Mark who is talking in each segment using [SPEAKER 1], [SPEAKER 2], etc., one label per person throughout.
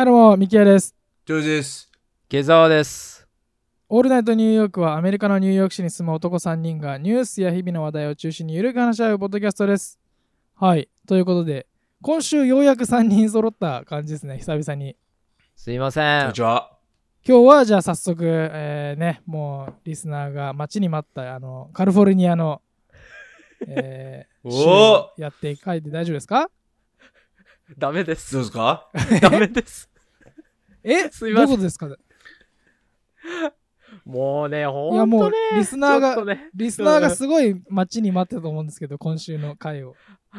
[SPEAKER 1] はい、どうも、ミキヤです。
[SPEAKER 2] ジョージです。
[SPEAKER 3] 下沢です。
[SPEAKER 1] オールナイトニューヨークはアメリカのニューヨーク市に住む男3人がニュースや日々の話題を中心にゆるく話し合うポッドキャストです。はい、ということで、今週ようやく3人揃った感じですね、久々に。
[SPEAKER 3] すいません
[SPEAKER 2] こんにち。は。
[SPEAKER 1] 今日はじゃあ早速、えーね、もうリスナーが待ちに待ったあのカリフォルニアの、えー、
[SPEAKER 2] お
[SPEAKER 1] やって書いて大丈夫ですか？
[SPEAKER 3] ダメで。
[SPEAKER 2] どうですすか？
[SPEAKER 3] ダメです。
[SPEAKER 1] え？
[SPEAKER 3] すいません
[SPEAKER 1] どういうことですか？
[SPEAKER 3] もうね、ほ
[SPEAKER 1] いやもう
[SPEAKER 3] んとね。
[SPEAKER 1] リスナーが
[SPEAKER 3] ね、
[SPEAKER 1] リスナーがすごい待ちに待ってたと思うんですけど、今週の回を。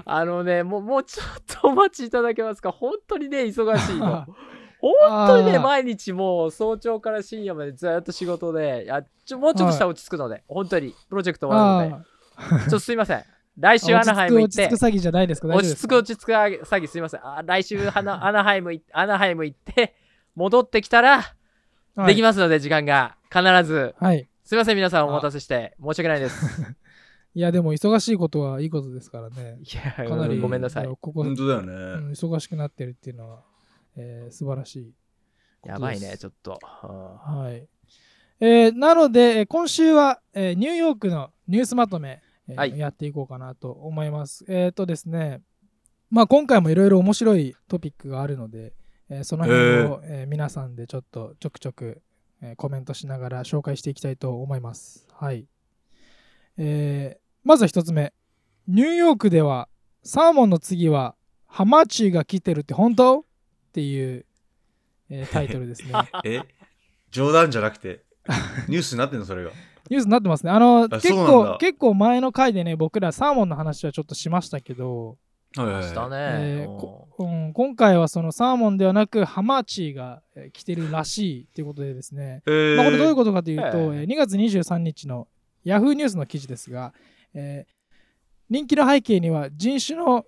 [SPEAKER 3] あのね、もう、もうちょっとお待ちいただけますか？本当にね、忙しいの。本当にね、毎日もう早朝から深夜までずっと仕事で、やちょもうちょっとしたら落ち着くので、本当に、プロジェクト終わるので、
[SPEAKER 1] あ
[SPEAKER 3] ちょっとすいません。来週
[SPEAKER 1] ー
[SPEAKER 3] アナハイム行って
[SPEAKER 1] 落ち着く、落ち着く詐欺じゃないですか？
[SPEAKER 3] 落ち着く落ち着く詐欺すいません。あ来週アナアナハイム行アナハイム行って、戻ってきたら、
[SPEAKER 1] はい
[SPEAKER 3] できますので、時間が。必ず。
[SPEAKER 1] はい。
[SPEAKER 3] すいません、皆さんお待たせして。申し訳ないです。
[SPEAKER 1] いや、でも忙しいことはいいことですからね。
[SPEAKER 3] いや、
[SPEAKER 1] かなり
[SPEAKER 3] ごめんなさい。
[SPEAKER 1] ここ、
[SPEAKER 2] 本当だよ
[SPEAKER 1] うん
[SPEAKER 2] ね。
[SPEAKER 1] 忙しくなってるっていうのは、えー素晴らしい。
[SPEAKER 3] やばいね、ちょっと。うん
[SPEAKER 1] はい。えーなので、えー今週は、えーニューヨークのニュースまとめ、えー
[SPEAKER 3] はい
[SPEAKER 1] やっていこうかなと思います。えっ、とですね、まあ今回もいろいろ面白いトピックがあるので、えーその辺を、えー皆さんでちょっとちょくちょく、えーコメントしながら紹介していきたいと思います。はい。えーまずは一つ目。ニューヨークではサーモンの次はハマチが来てるって本当？っていう、えータイトルですね。
[SPEAKER 2] え冗談じゃなくて、ニュースになってんの？それが。
[SPEAKER 1] ニュースになってますね。あの、結構
[SPEAKER 2] だ、
[SPEAKER 1] 結構前の回でね、僕らサーモンの話はちょっとしましたけど、
[SPEAKER 3] した
[SPEAKER 2] はい。
[SPEAKER 1] え
[SPEAKER 3] ね。
[SPEAKER 1] ーこうん、今回はそのサーモンではなくハマチがえー来てるらしいということでですね、
[SPEAKER 2] えー。
[SPEAKER 1] まあ、これどういうことかというと、
[SPEAKER 3] え
[SPEAKER 1] え。ー2月23日の Yahoo ニュースの記事ですが、えー人気の背景には人種の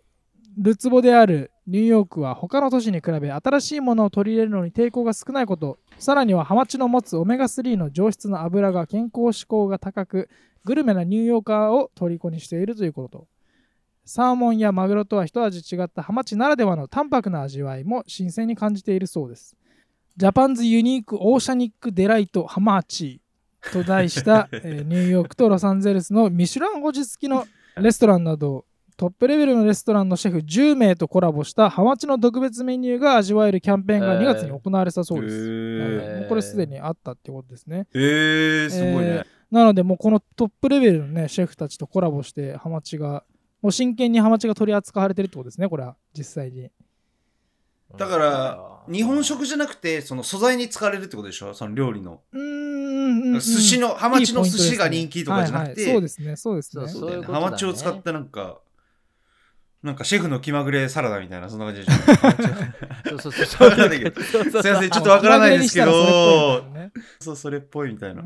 [SPEAKER 1] るつぼであるニューヨークは他の都市に比べ新しいものを取り入れるのに抵抗が少ないことさらにはハマチの持つオメガ3の上質な油が健康志向が高くグルメなニューヨーカーを虜にしているということサーモンやマグロとは一味違ったハマチならではの淡白な味わいも新鮮に感じているそうです。 Japan's Unique Oceanic Delight Hamachi と題した、えーニューヨークとロサンゼルスのミシュラン星付きのレストランなどトップレベルのレストランのシェフ10名とコラボしたハマチの特別メニューが味わえるキャンペーンが
[SPEAKER 3] えー
[SPEAKER 1] 2月に行われたそうです、
[SPEAKER 2] へー。
[SPEAKER 1] これすでにあったってことですね。
[SPEAKER 2] えー、すごいね。
[SPEAKER 1] なのでもうこのトップレベルのねシェフたちとコラボしてハマチがもう真剣にハマチが取り扱われてるってことですねこれは。実際に。
[SPEAKER 2] だから、日本食じゃなくて、その素材に使われるってことでしょ？その料理の。
[SPEAKER 1] うーんうんうん。
[SPEAKER 2] 寿司の、ハマチの寿司が人気とかじゃなく
[SPEAKER 1] はいはい。そう
[SPEAKER 2] て
[SPEAKER 1] で、すねそうですね。
[SPEAKER 3] そう
[SPEAKER 2] ね。ハマチを使ったなんか、なんかシェフの気まぐれサラダみたいな、そんな感じでしょ？
[SPEAKER 3] そうそうそう。
[SPEAKER 2] わかんないけど。
[SPEAKER 3] そうそうそう。
[SPEAKER 2] すいませんちょっとわからないですけど。
[SPEAKER 1] そ
[SPEAKER 2] う、それっぽいみたいな。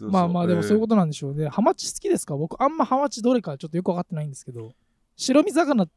[SPEAKER 2] そうそう
[SPEAKER 1] まあまあでもそういう
[SPEAKER 2] こ
[SPEAKER 1] ことなんでしょうね。ハマチ好きですか？僕あんまハマチどれかちょっとよく分かってないんですけど。白身魚って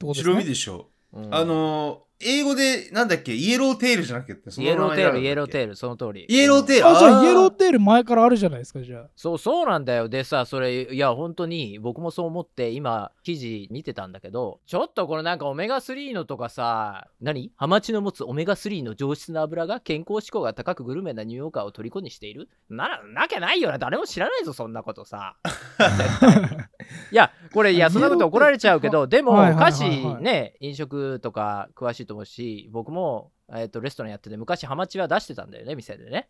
[SPEAKER 1] ことですね？
[SPEAKER 2] 白身でしょ。
[SPEAKER 3] うん
[SPEAKER 2] あのー、英語で、なんだっけ、 yellowtail じゃなくて、
[SPEAKER 3] yellowtail、yellowtail、その通り。
[SPEAKER 2] yellowtail
[SPEAKER 1] あ、じゃあ yellow。テール前からあるじゃないですか、じゃあ。
[SPEAKER 3] そうそうなんだよ。でさそれいや本当に僕もそう思って今記事見てたんだけどちょっとこれなんかオメガ3のとかさ何？ハマチの持つオメガ3の上質な油が健康志向が高くグルメなニューヨーカーを虜にしている？ならなきゃないよな。誰も知らないぞそんなことさ。いやこれいやそんなこと怒られちゃうけどでも
[SPEAKER 1] はいはいはい
[SPEAKER 3] 菓
[SPEAKER 1] はい。
[SPEAKER 3] 子ね飲食とか詳しいと思うし僕も、えー、とレストランやってて昔ハマチは出してたんだよね店でね。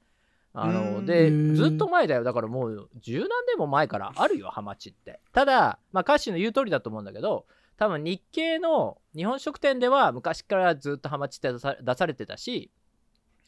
[SPEAKER 3] あ
[SPEAKER 2] う
[SPEAKER 3] の
[SPEAKER 2] ん。
[SPEAKER 3] でずっと前だよ。だからもう十何年も前からあるよハマチって。ただまあ歌詞の言う通りだと思うんだけど多分日系の日本食店では昔からずっとハマチって出されてたし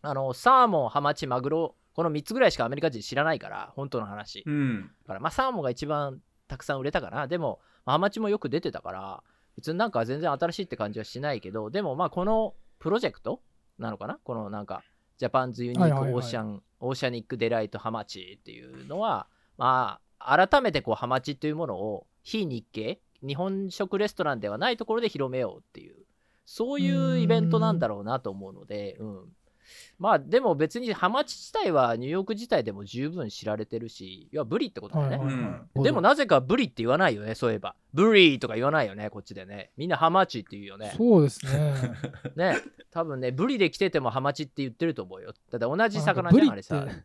[SPEAKER 3] あのサーモンハマチマグロこの3つぐらいしかアメリカ人知らないから本当の話。
[SPEAKER 2] うん。
[SPEAKER 3] だからまあサーモンが一番たくさん売れたかな。でもまあハマチもよく出てたから別になんか全然新しいって感じはしないけどでもまあこのプロジェクトなのかな？このなんかジャパンズユニーク
[SPEAKER 1] はいはいはい。
[SPEAKER 3] オーシャン、オーシャニックデライトハマチっていうのはまあ改めてこうハマチというものを非日系日本食レストランではないところで広めようっていうそういうイベントなんだろうなと思うので、うん、まあでも別にハマチ自体はニューヨーク自体でも十分知られてるし、いや、ブリってことだよね。
[SPEAKER 1] はいはいはい
[SPEAKER 3] でもなぜかブリって言わないよね、そういえば。ブリーとか言わないよね、こっちでね。みんなハマチって言うよね。
[SPEAKER 1] そうですね。
[SPEAKER 3] ね。多分ね、ブリで来ててもハマチって言ってると思うよ。だって同じ魚じゃん、あれさ
[SPEAKER 1] ブリっ。て、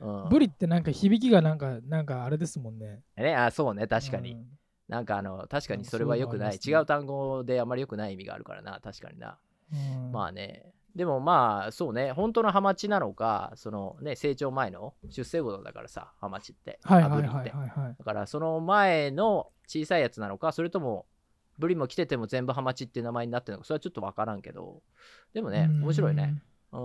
[SPEAKER 3] うん、
[SPEAKER 1] ブリってなんか響きがなんか、なんかあれですもんね。
[SPEAKER 3] ね、あ、そうね、確かに。
[SPEAKER 1] うん
[SPEAKER 3] なんかあの、確かにそれは良くない。
[SPEAKER 1] ね
[SPEAKER 3] 違う単語であまり良くない意味があるからな、確かにな。
[SPEAKER 1] うん
[SPEAKER 3] まあね。でもまあ、そうね、本当のハマチなのか、そのね、成長前の出世魚だからさ、ハマチって。
[SPEAKER 1] はいはいはいはいはい。
[SPEAKER 3] だからその前の小さいやつなのか、それとも、ブリも来てても全部ハマチって名前になってるのか、それはちょっとわからんけど、でもね、
[SPEAKER 1] うん
[SPEAKER 3] 面白いね。うん。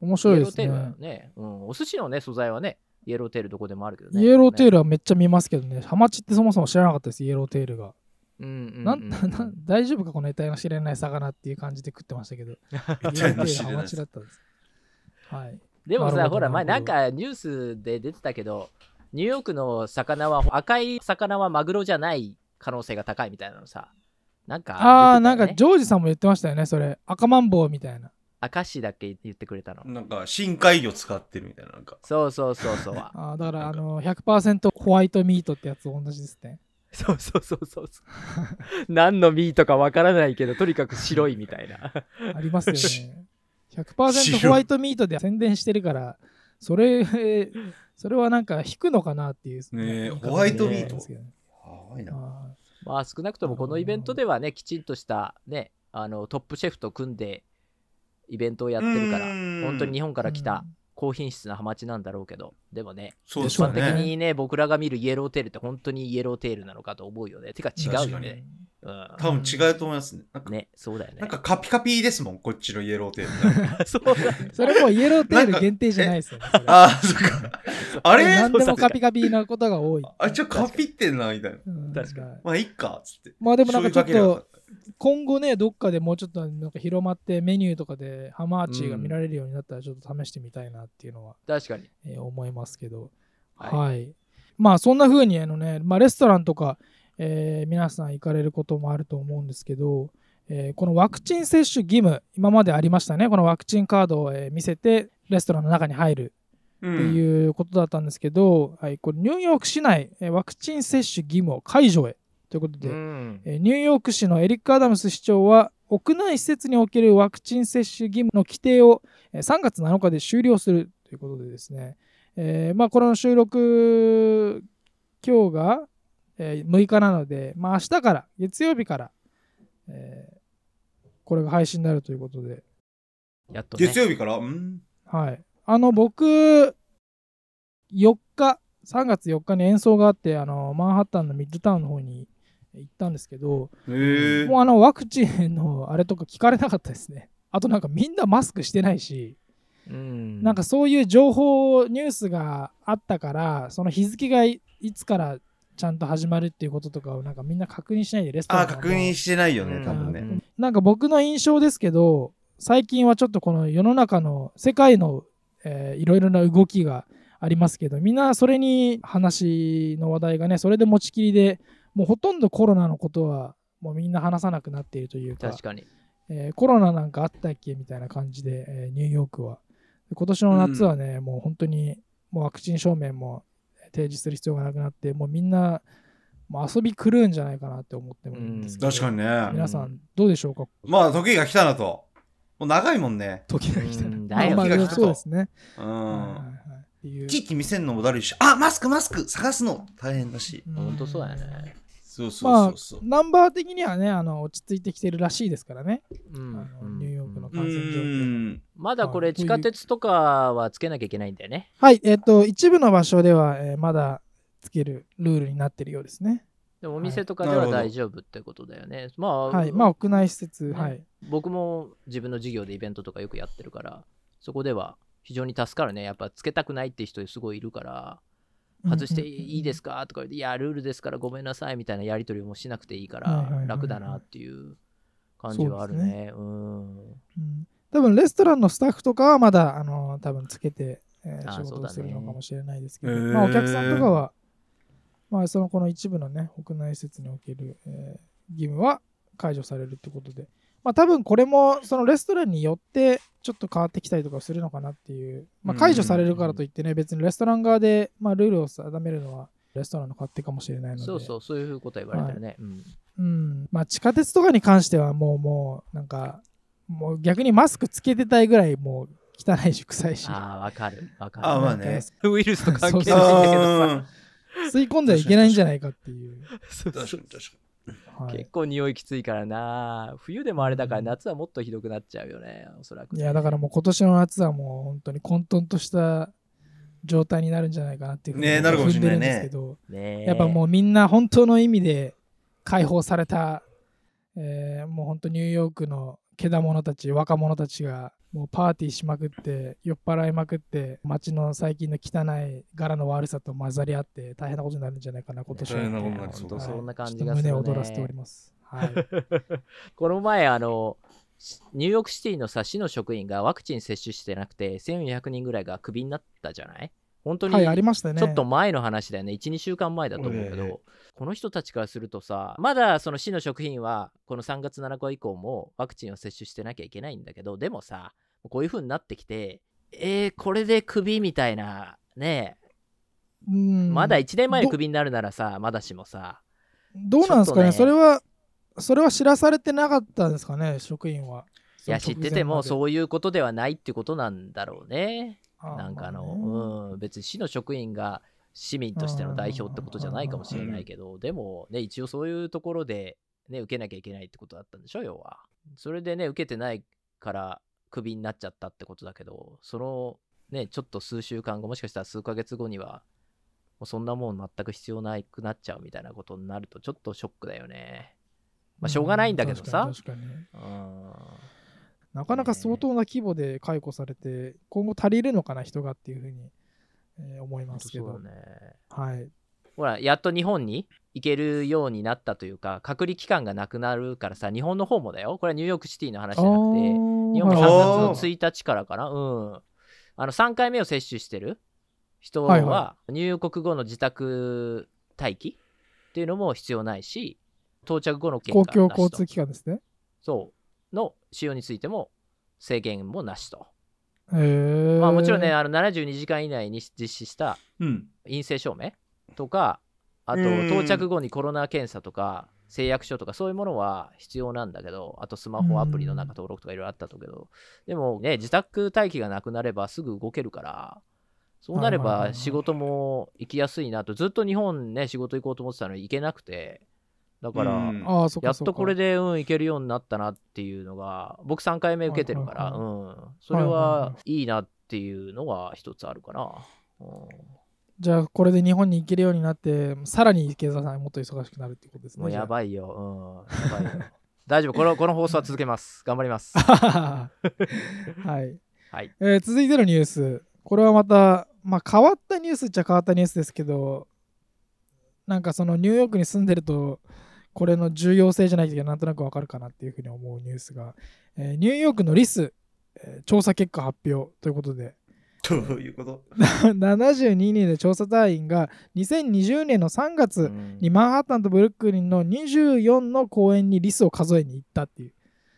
[SPEAKER 1] 面白いですね。
[SPEAKER 3] ね、うん、お寿司のね、素材はね、 yellowtail どこでもあるけどね。
[SPEAKER 1] yellowtail。
[SPEAKER 3] ル
[SPEAKER 1] はめっちゃ見ますけどね、ハマチってそもそも知らなかったです、 yellowtail が。
[SPEAKER 3] うんうんうん
[SPEAKER 1] なんなん大丈夫か、この得体の知れない魚っていう感じで食ってましたけど。はい。
[SPEAKER 3] でもさ、
[SPEAKER 1] ほ
[SPEAKER 3] ら、前
[SPEAKER 1] な
[SPEAKER 3] んかニュースで出てたけど、ニューヨークの魚は、赤い魚はマグロじゃない可能性が高いみたいなのさ。なんか、
[SPEAKER 1] ああ、なんかジョージさんも言ってましたよね、それ。赤マンボウみたいな。
[SPEAKER 3] 赤石だっけ言ってくれたの。
[SPEAKER 2] なんか深海魚使ってるみたいななんか
[SPEAKER 3] そうそうそうそう。
[SPEAKER 1] あーだから、あの、100%ホワイトミートってやつ同じですね。
[SPEAKER 3] そうそうそうそうそう。何のミートかわからないけど、とにかく白いみたいな。
[SPEAKER 1] ありますよね。100%ホワイトミートで宣伝してるから、それ、それはなんか引くのかなっていう。
[SPEAKER 2] ね white
[SPEAKER 1] meat？い
[SPEAKER 2] な
[SPEAKER 1] あ
[SPEAKER 3] まあ少なくともこのイベントではね、きちんとしたね、あのトップシェフと組んでイベントをやってるから、
[SPEAKER 2] うん
[SPEAKER 3] 本当に日本
[SPEAKER 1] ー
[SPEAKER 3] から来た
[SPEAKER 1] うん
[SPEAKER 3] 高品質なハマチなんだろうけど、でもね、一
[SPEAKER 2] そうですよ
[SPEAKER 3] 般的
[SPEAKER 2] ね
[SPEAKER 3] にね、僕らが見る yellowtail って本当に yellowtail なのかと思うよね。てか違うよね。うん。
[SPEAKER 2] 多分違うと思いますね。なんか
[SPEAKER 3] ね、そうだよね。
[SPEAKER 2] なんかカピカピですもんこっちの yellowtail
[SPEAKER 3] そう。
[SPEAKER 1] それもう yellowtail 限定じゃないですよ
[SPEAKER 2] ああそっか。あれ？
[SPEAKER 1] 何でもカピカピなことが多い。
[SPEAKER 2] あちょカピってんなみたいな。
[SPEAKER 1] うん。
[SPEAKER 3] 確かに。
[SPEAKER 1] はい。
[SPEAKER 2] まあいっかっつって。
[SPEAKER 1] まあでもなんかちょっと今後ね、どっかでもうちょっとなんか広まってメニューとかでハマーチが見られるようになったらちょっと試してみたいなっていうのは、
[SPEAKER 3] 確かに。
[SPEAKER 1] えー思いますけど。
[SPEAKER 3] は
[SPEAKER 1] はいい。まあそんな風にあのね、まあレストランとか、えー皆さん行かれることもあると思うんですけど、えーこのワクチン接種義務、今までありましたね。このワクチンカードを、えー見せてレストランの中に入る
[SPEAKER 2] う
[SPEAKER 1] って
[SPEAKER 2] ん
[SPEAKER 1] いうことだったんですけど、はい、これニューヨーク市内、えーワクチン接種義務を解除へということで、
[SPEAKER 3] うん。
[SPEAKER 1] えーニューヨーク市のエリック・アダムス市長は屋内施設におけるワクチン接種義務の規定をえー3月7日で終了するということでですね、えーまあ、この収録今日が、えー6日なので、まあ、明日から月曜日から、えーこれが配信になるということで、
[SPEAKER 3] やっとね。
[SPEAKER 2] 月曜日から？うん。
[SPEAKER 1] はい、あの僕4日3月4日に演奏があってあのマンハッタンのミッドタウンの方に行ったんですけど、もうあのワクチンのあれとか聞かれなかったですね。あとなんかみんなマスクしてないし、
[SPEAKER 3] うん。
[SPEAKER 1] なんかそういう情報ニュースがあったから、その日付がいいつからちゃんと始まるっていうこととかをなんかみんな確認しないでレストラン
[SPEAKER 2] あ確認してないよね
[SPEAKER 3] うん
[SPEAKER 2] 多分ね
[SPEAKER 3] うん
[SPEAKER 1] なんか僕の印象ですけど、最近はちょっとこの世の中の世界の、えーいろいろな動きがありますけど、みんなそれに話の話題がね、それで持ちきりで、もうほとんどコロナのことはもうみんな話さなくなっているというか、
[SPEAKER 3] 確かに。
[SPEAKER 1] えーコロナなんかあったっけ？みたいな感じで、えーニューヨークは。で今年の夏はね、もう本当にもうワクチン証明も提示する必要がなくなって、もうみんなもう遊び狂うんじゃないかなって思ってもいいんですけど、
[SPEAKER 2] 確かにね。
[SPEAKER 1] 皆さんどうでしょうか？
[SPEAKER 2] まあ時が来たなと。もう長いもんね。
[SPEAKER 1] 時が来たら。
[SPEAKER 3] うんだよ
[SPEAKER 1] まあまあ
[SPEAKER 2] 時が来たと。
[SPEAKER 1] そうですね。
[SPEAKER 2] う
[SPEAKER 1] はいはい
[SPEAKER 2] ん
[SPEAKER 1] はい。っていう。
[SPEAKER 2] キーキ見せんのもだるいし。あマスクマスク探すの。大変だし。
[SPEAKER 1] うん
[SPEAKER 3] ほんとそうだよね。
[SPEAKER 2] そうそう
[SPEAKER 1] まあ
[SPEAKER 2] そうそう、
[SPEAKER 1] ナンバー的にはね、あの落ち着いてきてるらしいですからね、
[SPEAKER 3] うん
[SPEAKER 1] あの
[SPEAKER 3] うん
[SPEAKER 1] ニューヨークの
[SPEAKER 2] う
[SPEAKER 1] 感染状況。
[SPEAKER 2] ん
[SPEAKER 3] まだこれ
[SPEAKER 1] はい
[SPEAKER 3] 地下鉄とかはつけなきゃいけないんだよね。
[SPEAKER 1] はい、えっ、と、一部の場所では、えーまだつけるルールになってるようですね。
[SPEAKER 3] でもお店とかでは大丈夫ってことだよね。まあ、
[SPEAKER 1] はい、まあ、屋内施設、
[SPEAKER 3] ね
[SPEAKER 1] はい。
[SPEAKER 3] 僕も自分の授業でイベントとかよくやってるから、そこでは非常に助かるね。やっぱつけたくないって人すごいいるから、外していいです
[SPEAKER 1] か？
[SPEAKER 3] かとか言って、いや、ルールですからごめんなさいみたいなやり取りもしなくていいから楽だなっていう感じはあるね。うん。
[SPEAKER 1] うん。多分レストランのスタッフとかはまだ、あの多分つけて、えー仕事をするのかもしれないですけど、
[SPEAKER 2] ね。
[SPEAKER 1] まあ、お客さんとかは、まあ、そのこの一部のね、屋内施設における、えー義務は解除されるってことで、まあ、多分これもそのレストランによってちょっと変わってきたりとかするのかなっていう、まあ、
[SPEAKER 2] うん。
[SPEAKER 1] 解除されるからといってね、別にレストラン側で、まあ、ルールを定めるのはレストランの勝手かもしれないので。
[SPEAKER 3] そうそうそういうこと言われてるね、うん。
[SPEAKER 1] うん。まあ、地下鉄とかに関してはもうもうなんかもう逆にマスクつけてたいぐらいもう汚いし臭いし。
[SPEAKER 3] ああわかる。わかる。
[SPEAKER 2] あまあね。
[SPEAKER 3] ウイルスと関係
[SPEAKER 1] そう
[SPEAKER 3] ないんだけど
[SPEAKER 2] あ
[SPEAKER 3] さ
[SPEAKER 1] 吸い込んではいけないんじゃないかっていう、
[SPEAKER 3] そう
[SPEAKER 2] ー確かに確か
[SPEAKER 1] はい。
[SPEAKER 3] 結構匂いきついからな。冬でもあれだから
[SPEAKER 1] うん。
[SPEAKER 3] 夏はもっとひどくなっちゃうよね。おそらくね、
[SPEAKER 1] いやだからもう今年の夏はもう本当に混沌とした状態になるんじゃないかなっていうふうに
[SPEAKER 2] ねなるかもしれないね。
[SPEAKER 1] 踏んでるんですけど、
[SPEAKER 3] ねえ。
[SPEAKER 1] やっぱもうみんな本当の意味で解放された、えーもう本当ニューヨークのけだ者たち若者たちがもうパーティーしまくって酔っ払いまくって街の最近の汚い柄の悪さと混ざり合って大変なことになるんじゃないかな今年は。
[SPEAKER 2] 大変なことになりそう。だ
[SPEAKER 3] 本当そんな感じがする、ね、
[SPEAKER 1] 胸を躍らせております。はい、
[SPEAKER 3] この前あのニューヨークシティのさ市の職員がワクチン接種してなくて1400人ぐらいがクビになったじゃない？本当に
[SPEAKER 1] はい、ありましたね。
[SPEAKER 3] ちょっと前の話だよね。12週間前だと思うけど、
[SPEAKER 2] ええ。
[SPEAKER 3] この人たちからするとさまだその市の職員はこの3月7日以降もワクチンを接種してなきゃいけないんだけどでもさこういう風になってきてえー、これでクビみたいなね
[SPEAKER 1] うん。
[SPEAKER 3] まだ1年前に
[SPEAKER 1] ど
[SPEAKER 3] クビになるならさまだしもさ。
[SPEAKER 1] どうなんですかね？
[SPEAKER 3] ね。
[SPEAKER 1] それは、それは知らされてなかったんですかね、職員は。
[SPEAKER 3] いや知ってても
[SPEAKER 1] う
[SPEAKER 3] そういうことではないってことなんだろうね。なんかあの、
[SPEAKER 1] うん
[SPEAKER 3] うん、別に市の職員が市民としての代表ってことじゃないかもしれないけど、でもね、一応そういうところで、ね、受けなきゃいけないってことだったんでしょ、要は。それでね、受けてないからクビになっちゃったってことだけど、そのね、ちょっと数週間後、もしかしたら数ヶ月後には、もうそんなもん全く必要なくなっちゃうみたいなことになると、ちょっとショックだよね。まあ、しょうがないんだけどさ
[SPEAKER 1] うん。確かになかなか相当な規模で解雇されて、今後足りるのかな、人がっていうふうに、えー思いますけど。
[SPEAKER 3] そうだね。
[SPEAKER 1] はい。
[SPEAKER 3] ほら、やっと日本に行けるようになったというか、隔離期間がなくなるからさ、日本の方もだよ。これはニューヨークシティの話じゃなくて、日本も
[SPEAKER 1] は
[SPEAKER 3] 3月の1日からかな。うん。あの、3回目を接種してる人は、
[SPEAKER 1] はいは
[SPEAKER 3] 入国後の自宅待機っていうのも必要ないし、到着後の
[SPEAKER 1] い公
[SPEAKER 3] 検査
[SPEAKER 1] 共交通機関ですね。
[SPEAKER 3] そう。の使用についても制限もなしと。まあもちろんね、あの72時間以内に実施した
[SPEAKER 2] うん。
[SPEAKER 3] 陰性証明とかあと
[SPEAKER 2] うん。
[SPEAKER 3] 到着後にコロナ検査とか誓約書とかそういうものは必要なんだけどあとスマホアプリの中登録とかいろいろあったとけどでもね自宅待機がなくなればすぐ動けるからそうなれば仕事も行きやすいなと。ずっと日本ね仕事行こうと思ってたのに行けなくてだから、やっとこれで、うん、行けるようになったなっていうのが、僕3回目受けてるから、うん、それ
[SPEAKER 1] はいはい
[SPEAKER 3] は
[SPEAKER 1] はい
[SPEAKER 3] いなっていうのが一つあるかな。うん
[SPEAKER 1] じゃあ、これで日本に行けるようになって、さらに池澤さんもっと忙しくなるっていうことですね。
[SPEAKER 3] もうや
[SPEAKER 1] い。
[SPEAKER 3] ばいよ。うん、やばいよ 大丈夫この、この放送は続けます。頑張ります。
[SPEAKER 1] はい。
[SPEAKER 3] はい。
[SPEAKER 1] えー続いてのニュース。これはまた、まあ、変わったニュースっちゃ変わったニュースですけど、なんかそのニューヨークに住んでると、これの重要性じゃないけど、なんとなくわかるかなっていうふうに思うニュースが、えーニューヨークのリス、えー調査結果発表ということで、
[SPEAKER 2] どういうこと
[SPEAKER 1] ？72人で調査隊員が2020年の3月
[SPEAKER 3] うん
[SPEAKER 1] にマンハッタンとブルックリンの24の公園にリスを数えに行ったっていう。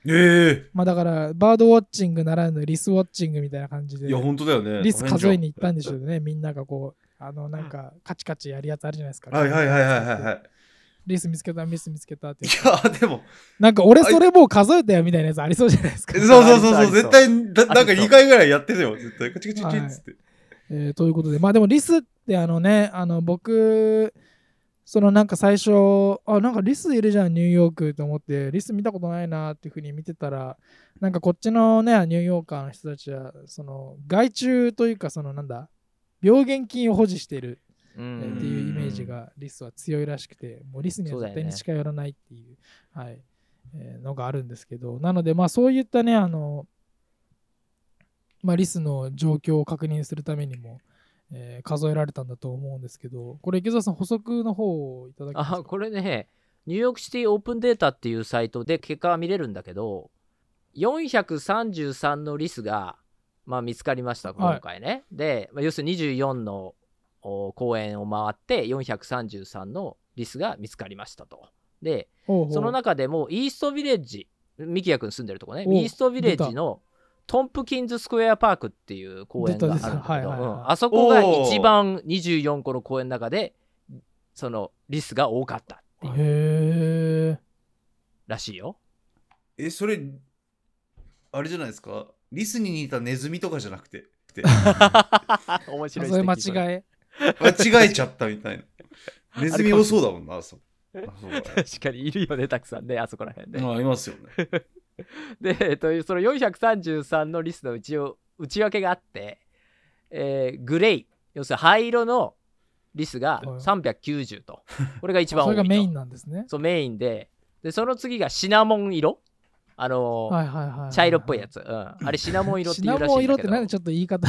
[SPEAKER 2] え
[SPEAKER 1] まあだから、バードウォッチングならぬリスウォッチングみたいな感じで。
[SPEAKER 2] えいや、本当だよね。
[SPEAKER 1] リス数えに行ったんで
[SPEAKER 2] し
[SPEAKER 1] しょうね、みんながこう、あの、なんか、カチカチやるやつあるじゃないですか。
[SPEAKER 2] はいはいはいはいはいはい。
[SPEAKER 1] リス見つけた、リス見つけたって
[SPEAKER 2] い。や、でも、
[SPEAKER 1] なんか、俺それもう数えたよみたいなやつありそうじゃないですか。
[SPEAKER 2] そうそうそうそう、絶対、だなんか
[SPEAKER 3] ありそう
[SPEAKER 2] 2回ぐらいやってるよ、絶対。カチカチカチっつって。
[SPEAKER 1] えーということで、まあでもリスってあのね、あの僕、そのなんか最初、あ、なんかリスいるじゃん、ニューヨークと思って、リス見たことないなっていうふうに見てたら、なんかこっちのね、ニューヨーカーの人たちは、その害虫というか、そのなんだ、病原菌を保持しているっていうイメージがリスは強いらしくて、もうリスには絶対に近寄らないっていうはい。えーのがあるんですけど、なので、まあそういったね、あの、まあ、リスの状況を確認するためにも、えー数えられたんだと思うんですけど、これ池澤さん補足の方をいただけますか？
[SPEAKER 3] あ、これね、ニューヨークシティオープンデータっていうサイトで結果は見れるんだけど、433のリスが、まあ、見つかりました、今回ね。で、まあ要するに24のお公園を回って、433のリスが見つかりましたと。で、その中でもイーストビレッジ、ミキヤ君住んでるとこね、
[SPEAKER 1] お
[SPEAKER 3] イーストビレッジのトンプキンズスクエアパークっていう公園があるんだけど、あそこが一番24個の公園の中でそのリスが多かったっていう。らしいよ。
[SPEAKER 2] え、それ、あれじゃないですかリスに似たネズミとかじゃなくて。
[SPEAKER 3] 面白い
[SPEAKER 1] それ間
[SPEAKER 3] 指摘
[SPEAKER 1] 違え。
[SPEAKER 2] 間違えちゃったみたいな。ネズミ多そうだもんな、あそあそうだ
[SPEAKER 3] 確かにいるよねたくさんねあそこら辺で。
[SPEAKER 2] まあ、いますよね。
[SPEAKER 3] で、えっと、その433のリスの内を内訳があって、えーグレイ。要するに灰色のリスが
[SPEAKER 1] はい。
[SPEAKER 3] 390と。これが一番多いと。
[SPEAKER 1] それがメインなんですね。
[SPEAKER 3] そうメインで。でその次がシナモン色あの。茶色っぽいやつ、うん、あれシナモン色っていうらしいんだけど。
[SPEAKER 1] シナモン色ってなんでちょっと言い方、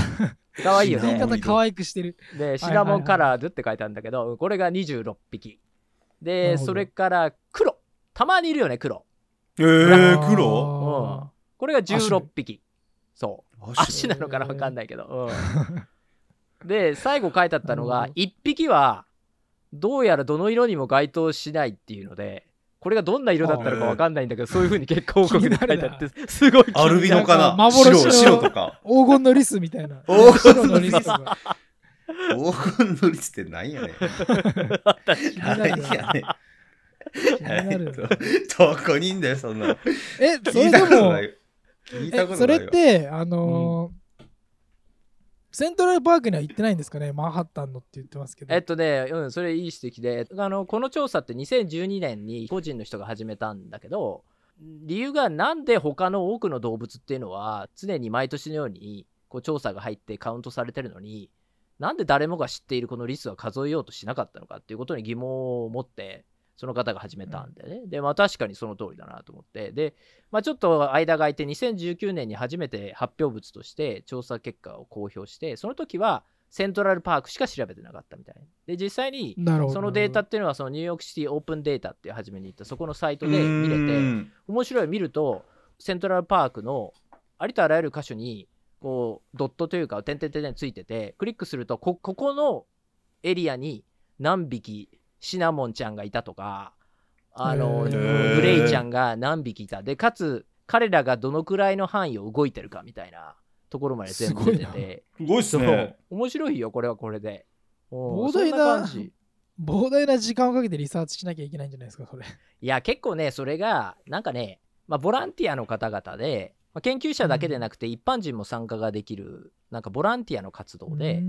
[SPEAKER 3] かわいいよね。
[SPEAKER 2] シナモン
[SPEAKER 1] 言い方可愛くしてる。
[SPEAKER 3] でシナモンカラーズって書いてあるんだけど、これが26匹。
[SPEAKER 1] な
[SPEAKER 3] でそれから黒。たまにいるよね黒。
[SPEAKER 2] えー、
[SPEAKER 1] あー
[SPEAKER 2] 黒？
[SPEAKER 3] これが
[SPEAKER 1] アシュ
[SPEAKER 3] 16匹。そう。足。なのかなわかんないけど、うん、で最後書いてあったのが
[SPEAKER 1] なるほど。
[SPEAKER 3] 1匹はどうやらどの色にも該当しないっていうのでこれがどんな色だったのかわかんないんだけどそういうふうに結果報告で書いてあって すごい気になる
[SPEAKER 2] アルビノかな？
[SPEAKER 1] なんか幻の
[SPEAKER 2] 白白とか？
[SPEAKER 1] 黄金のリスみたいな。
[SPEAKER 2] 黄金
[SPEAKER 1] 白のリスが。
[SPEAKER 2] 黄金のリスって何やねん。何
[SPEAKER 1] になるよね
[SPEAKER 2] やねん。
[SPEAKER 1] 気になるよね
[SPEAKER 2] どこにいんだよ、そんなの。
[SPEAKER 1] え、そ
[SPEAKER 2] 聞い
[SPEAKER 1] れでも
[SPEAKER 2] たことない、よ。聞いた
[SPEAKER 1] えそ
[SPEAKER 2] ことないよ。
[SPEAKER 1] れって、あのーセントラルパークには行ってないんですかねマンハッタンのって言ってますけど。
[SPEAKER 3] えっとね、うん、それいい指摘であのこの調査って2012年に個人の人が始めたんだけど理由がなんで他の多くの動物っていうのは常に毎年のようにこう調査が入ってカウントされてるのになんで誰もが知っているこのリスは数えようとしなかったのかっていうことに疑問を持ってその方が始めたんでね、でまあ確かにその通りだなと思ってで、まあ、ちょっと間が空いて2019年に初めて発表物として調査結果を公表してその時はセントラルパークしか調べてなかったみたいで実際に。そのデータっていうのはそのニューヨークシティオープンデータっていう初めに言ったそこのサイトで見れて
[SPEAKER 2] て。
[SPEAKER 3] 面白い見るとセントラルパークのありとあらゆる箇所にこうドットというか点々点々ついててクリックするとこここのエリアに何匹シナモンちゃんがいたとかあのグレイちゃんが何匹いた。でかつ彼らがどのくらいの範囲を動いてるかみたいなところまで全部出てて。
[SPEAKER 2] すごいっす
[SPEAKER 3] そう。
[SPEAKER 2] ね。
[SPEAKER 3] 面白いよこれはこれで。
[SPEAKER 1] 膨大な膨大な時間をかけてリサーチしなきゃいけないんじゃないですか、それ。
[SPEAKER 3] いや結構ねそれがなんかね、まあ、ボランティアの方々で、まあ、研究者だけでなくて一般人も参加ができるなんかボランティアの活動で、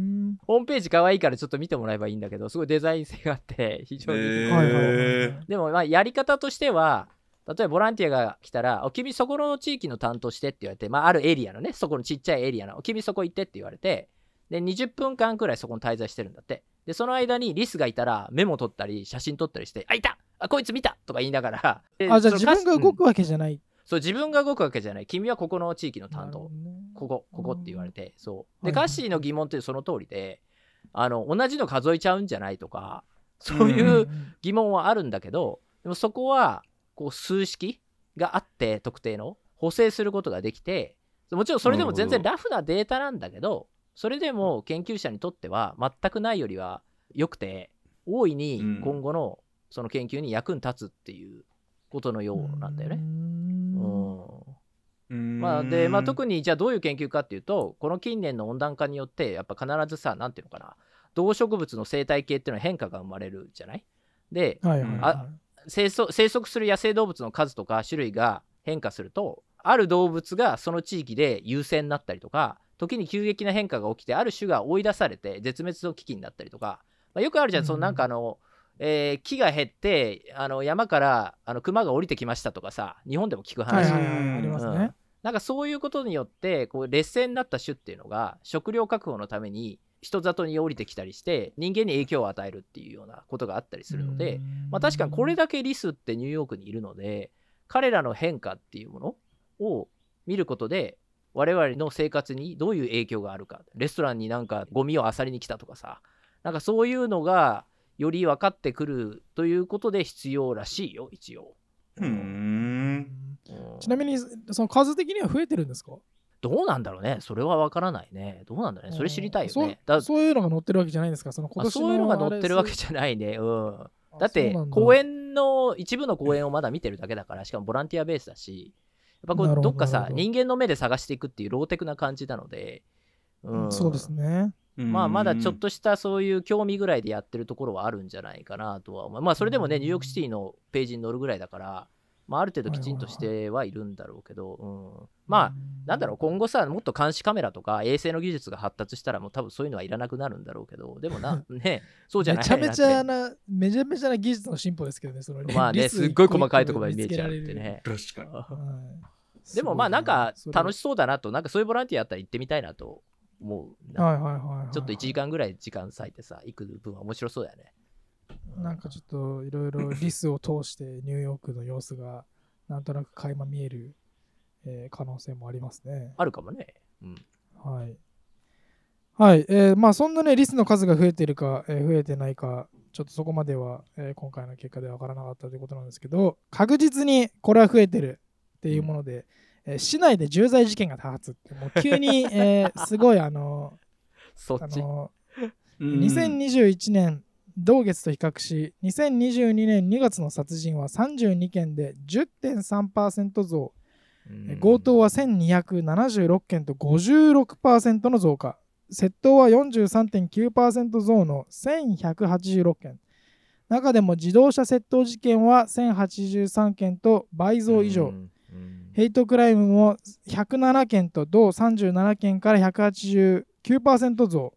[SPEAKER 3] ホームページ可愛いからちょっと見てもらえばいいんだけどすごいデザイン性があって 非常に、
[SPEAKER 2] へー。
[SPEAKER 1] はいはいはい
[SPEAKER 3] でもまあやり方としては例えばボランティアが来たら「お君そこの地域の担当して」って言われて、まあ、あるエリアのねそこのちっちゃいエリアの「お君そこ行って」って言われてで20分間くらいそこに滞在してるんだって。でその間にリスがいたらメモ取ったり写真撮ったりして「あいた！あこいつ見た!」とか言いながら。で
[SPEAKER 1] あ、じゃあ自分が動くわけじゃない。
[SPEAKER 3] そう自分が動くわけじゃない。君はここの地域の担当。ここここって言われて。そう。
[SPEAKER 1] はいはい。
[SPEAKER 3] でガッシーの疑問ってその通りであの同じの数えちゃうんじゃないとかそういううん疑問はあるんだけどでもそこはこう数式があって特定の補正することができてもちろんそれでも全然
[SPEAKER 2] な
[SPEAKER 3] ラフなデータなんだけどそれでも研究者にとっては全くないよりは良くて大いに今後のその研究に役に立つっていうことのようなんだよね。
[SPEAKER 1] うー
[SPEAKER 3] まあでまあ、特
[SPEAKER 2] に。
[SPEAKER 3] にじゃあどういう研究かっていうとこの近年の温暖化によってやっぱ必ずさ何ていうのかな動植物の生態系っていうのは変化が生まれるじゃない？で
[SPEAKER 1] はいはいはい。
[SPEAKER 3] あ生息生息する野生動物の数とか種類が変化するとある動物がその地域で優勢になったりとか時に急激な変化が起きてある種が追い出されて絶滅の危機になったりとか、まあ、よくあるじゃん、
[SPEAKER 1] うん
[SPEAKER 3] そのなんかあの、えー木が減ってあの山からあの熊が降りてきましたとかさ日本でも聞く話、
[SPEAKER 1] はいはいはい。ありますね。
[SPEAKER 3] なんかそういうことによってこう劣勢になった種っていうのが食料確保のために人里に降りてきたりして人間に影響を与えるっていうようなことがあったりするので、まあ、確かにこれだけリスってニューヨークにいるので彼らの変化っていうものを見ることで我々の生活にどういう影響があるかレストランになんかゴミを漁りに来たとかさなんかそういうのがより分かってくるということで必要らしいよ一応。
[SPEAKER 2] ん。
[SPEAKER 3] うん。
[SPEAKER 1] ちなみにその数的には増えてるんですか？
[SPEAKER 3] どうなんだろうね。それは分からないね。どうなんだろうね。それ知りたいよね。だ
[SPEAKER 1] そういうのが載ってるわけじゃないんですか？その今
[SPEAKER 3] あ
[SPEAKER 1] 年の
[SPEAKER 3] そういうのが載ってるわけ
[SPEAKER 1] ゃ
[SPEAKER 3] じゃないね。うん。だって公園の一部の公園をまだ見てるだけだからしかもボランティアベースだし。ぱこ
[SPEAKER 1] なるほど
[SPEAKER 3] うどっかさ人間の目で探していくっていうローテクな感じなので、うん、
[SPEAKER 1] そうですね。
[SPEAKER 3] まあまだちょっ
[SPEAKER 2] と
[SPEAKER 3] としたそういう興味ぐらいでやってるところはあるんじゃないかなとは思うまあそれでもね。
[SPEAKER 1] うん。
[SPEAKER 3] ニューヨークシティのページに載るぐらいだから、まあ、ある程度きちんとしてはいるんだろうけど、うん、まあなんだろう今後さもっと監視カメラとか衛星の技術が発達したらもう多分そういうのはいらなくなるんだろうけどでもな ねそうじゃない
[SPEAKER 1] めちゃめちゃ
[SPEAKER 3] な
[SPEAKER 1] な、めちゃめちゃな技術の進歩ですけどね、その
[SPEAKER 3] まあ ねすっごい細かいところまで見えちゃうっ
[SPEAKER 1] 見つけられる
[SPEAKER 3] てね
[SPEAKER 2] 確かに。
[SPEAKER 1] はい。
[SPEAKER 3] でもまあなんか楽
[SPEAKER 1] し
[SPEAKER 3] しそうだなとなんかそういうボランティアやったら行ってみたいなと思うな。
[SPEAKER 1] はいはいはいはい。
[SPEAKER 3] ちょっと1時間ぐらい時間割いてさ行く分は面白そうだよね
[SPEAKER 1] なんかちょっといろいろ リスを通してニューヨークの様子がなんとなく垣間見える、えー可能性もありますね。
[SPEAKER 3] あるかもねうん
[SPEAKER 1] はい。はい。えーまあそんなね、リスの数が増えているか、えー増えてないか、ちょっとそこまでは、えー今回の結果では分からなかったということなんですけど、確実にこれは増えてるっていうもので、えー市内で重罪事件が多発って、もう急に、えーすごいあの、あ
[SPEAKER 3] そっち
[SPEAKER 1] の
[SPEAKER 2] うん
[SPEAKER 1] 2021年同月と比較し2022年2月の殺人は32件で10.3%増、
[SPEAKER 3] うん。
[SPEAKER 1] 強盗は1276件と56%の増加。窃盗は43.9%増の1186件中でも自動車窃盗事件は1083件と倍増以上、
[SPEAKER 3] うん。うん。
[SPEAKER 1] ヘイトクライムも107件と同37件から189%増。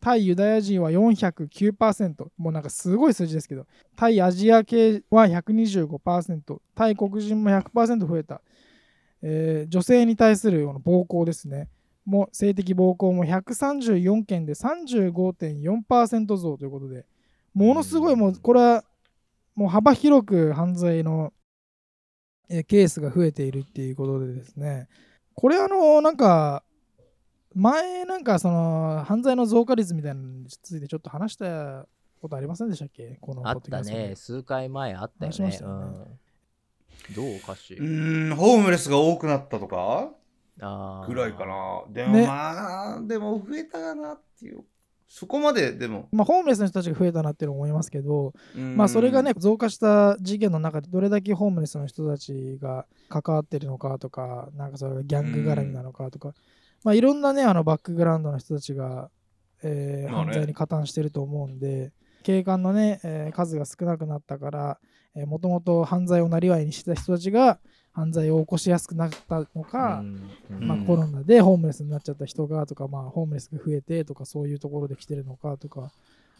[SPEAKER 1] 対ユダヤ人は409%。もうなんかすごい数字ですけど。対アジア系は125%。対黒人も100%増えた。えー女性に対する暴行ですね。も性的暴行も134件で35.4%増ということで、ものすごいもうこれはもう幅広く犯罪のえーケースが増えているっていうことでですね、これあの、なんか、前なんかその犯罪の増加率みたいなのについてちょっと話したことありませんでしたっけ？この
[SPEAKER 3] あったね。数回前あったよね。
[SPEAKER 1] 話しましたよね。
[SPEAKER 3] うん、どう歌詞
[SPEAKER 2] うーんホームレスが多くなったとか？ぐらいかな。でも
[SPEAKER 1] ね。
[SPEAKER 2] まあ、でも増えたかなっていう。そこまででも、
[SPEAKER 1] まあ、ホームレスの人たちが増えたなっていうのを思いますけど、
[SPEAKER 2] うん。
[SPEAKER 1] まあそれがね増加した事件の中でどれだけホームレスの人たちが関わってるのかとかなんかそれがギャング絡みなのかとか、まあいろんなねあのバックグラウンドの人たちが、えー犯罪に加担してると思うんで警官のね、えー数が少なくなったからもともと犯罪をなりわいにしてた人たちが犯罪を起こしやすくなったのか、まあ、
[SPEAKER 2] うん。
[SPEAKER 1] コロナでホームレスになっちゃった人がとか、まあ、ホームレスが増えてとかそういうところで来てるのかとか、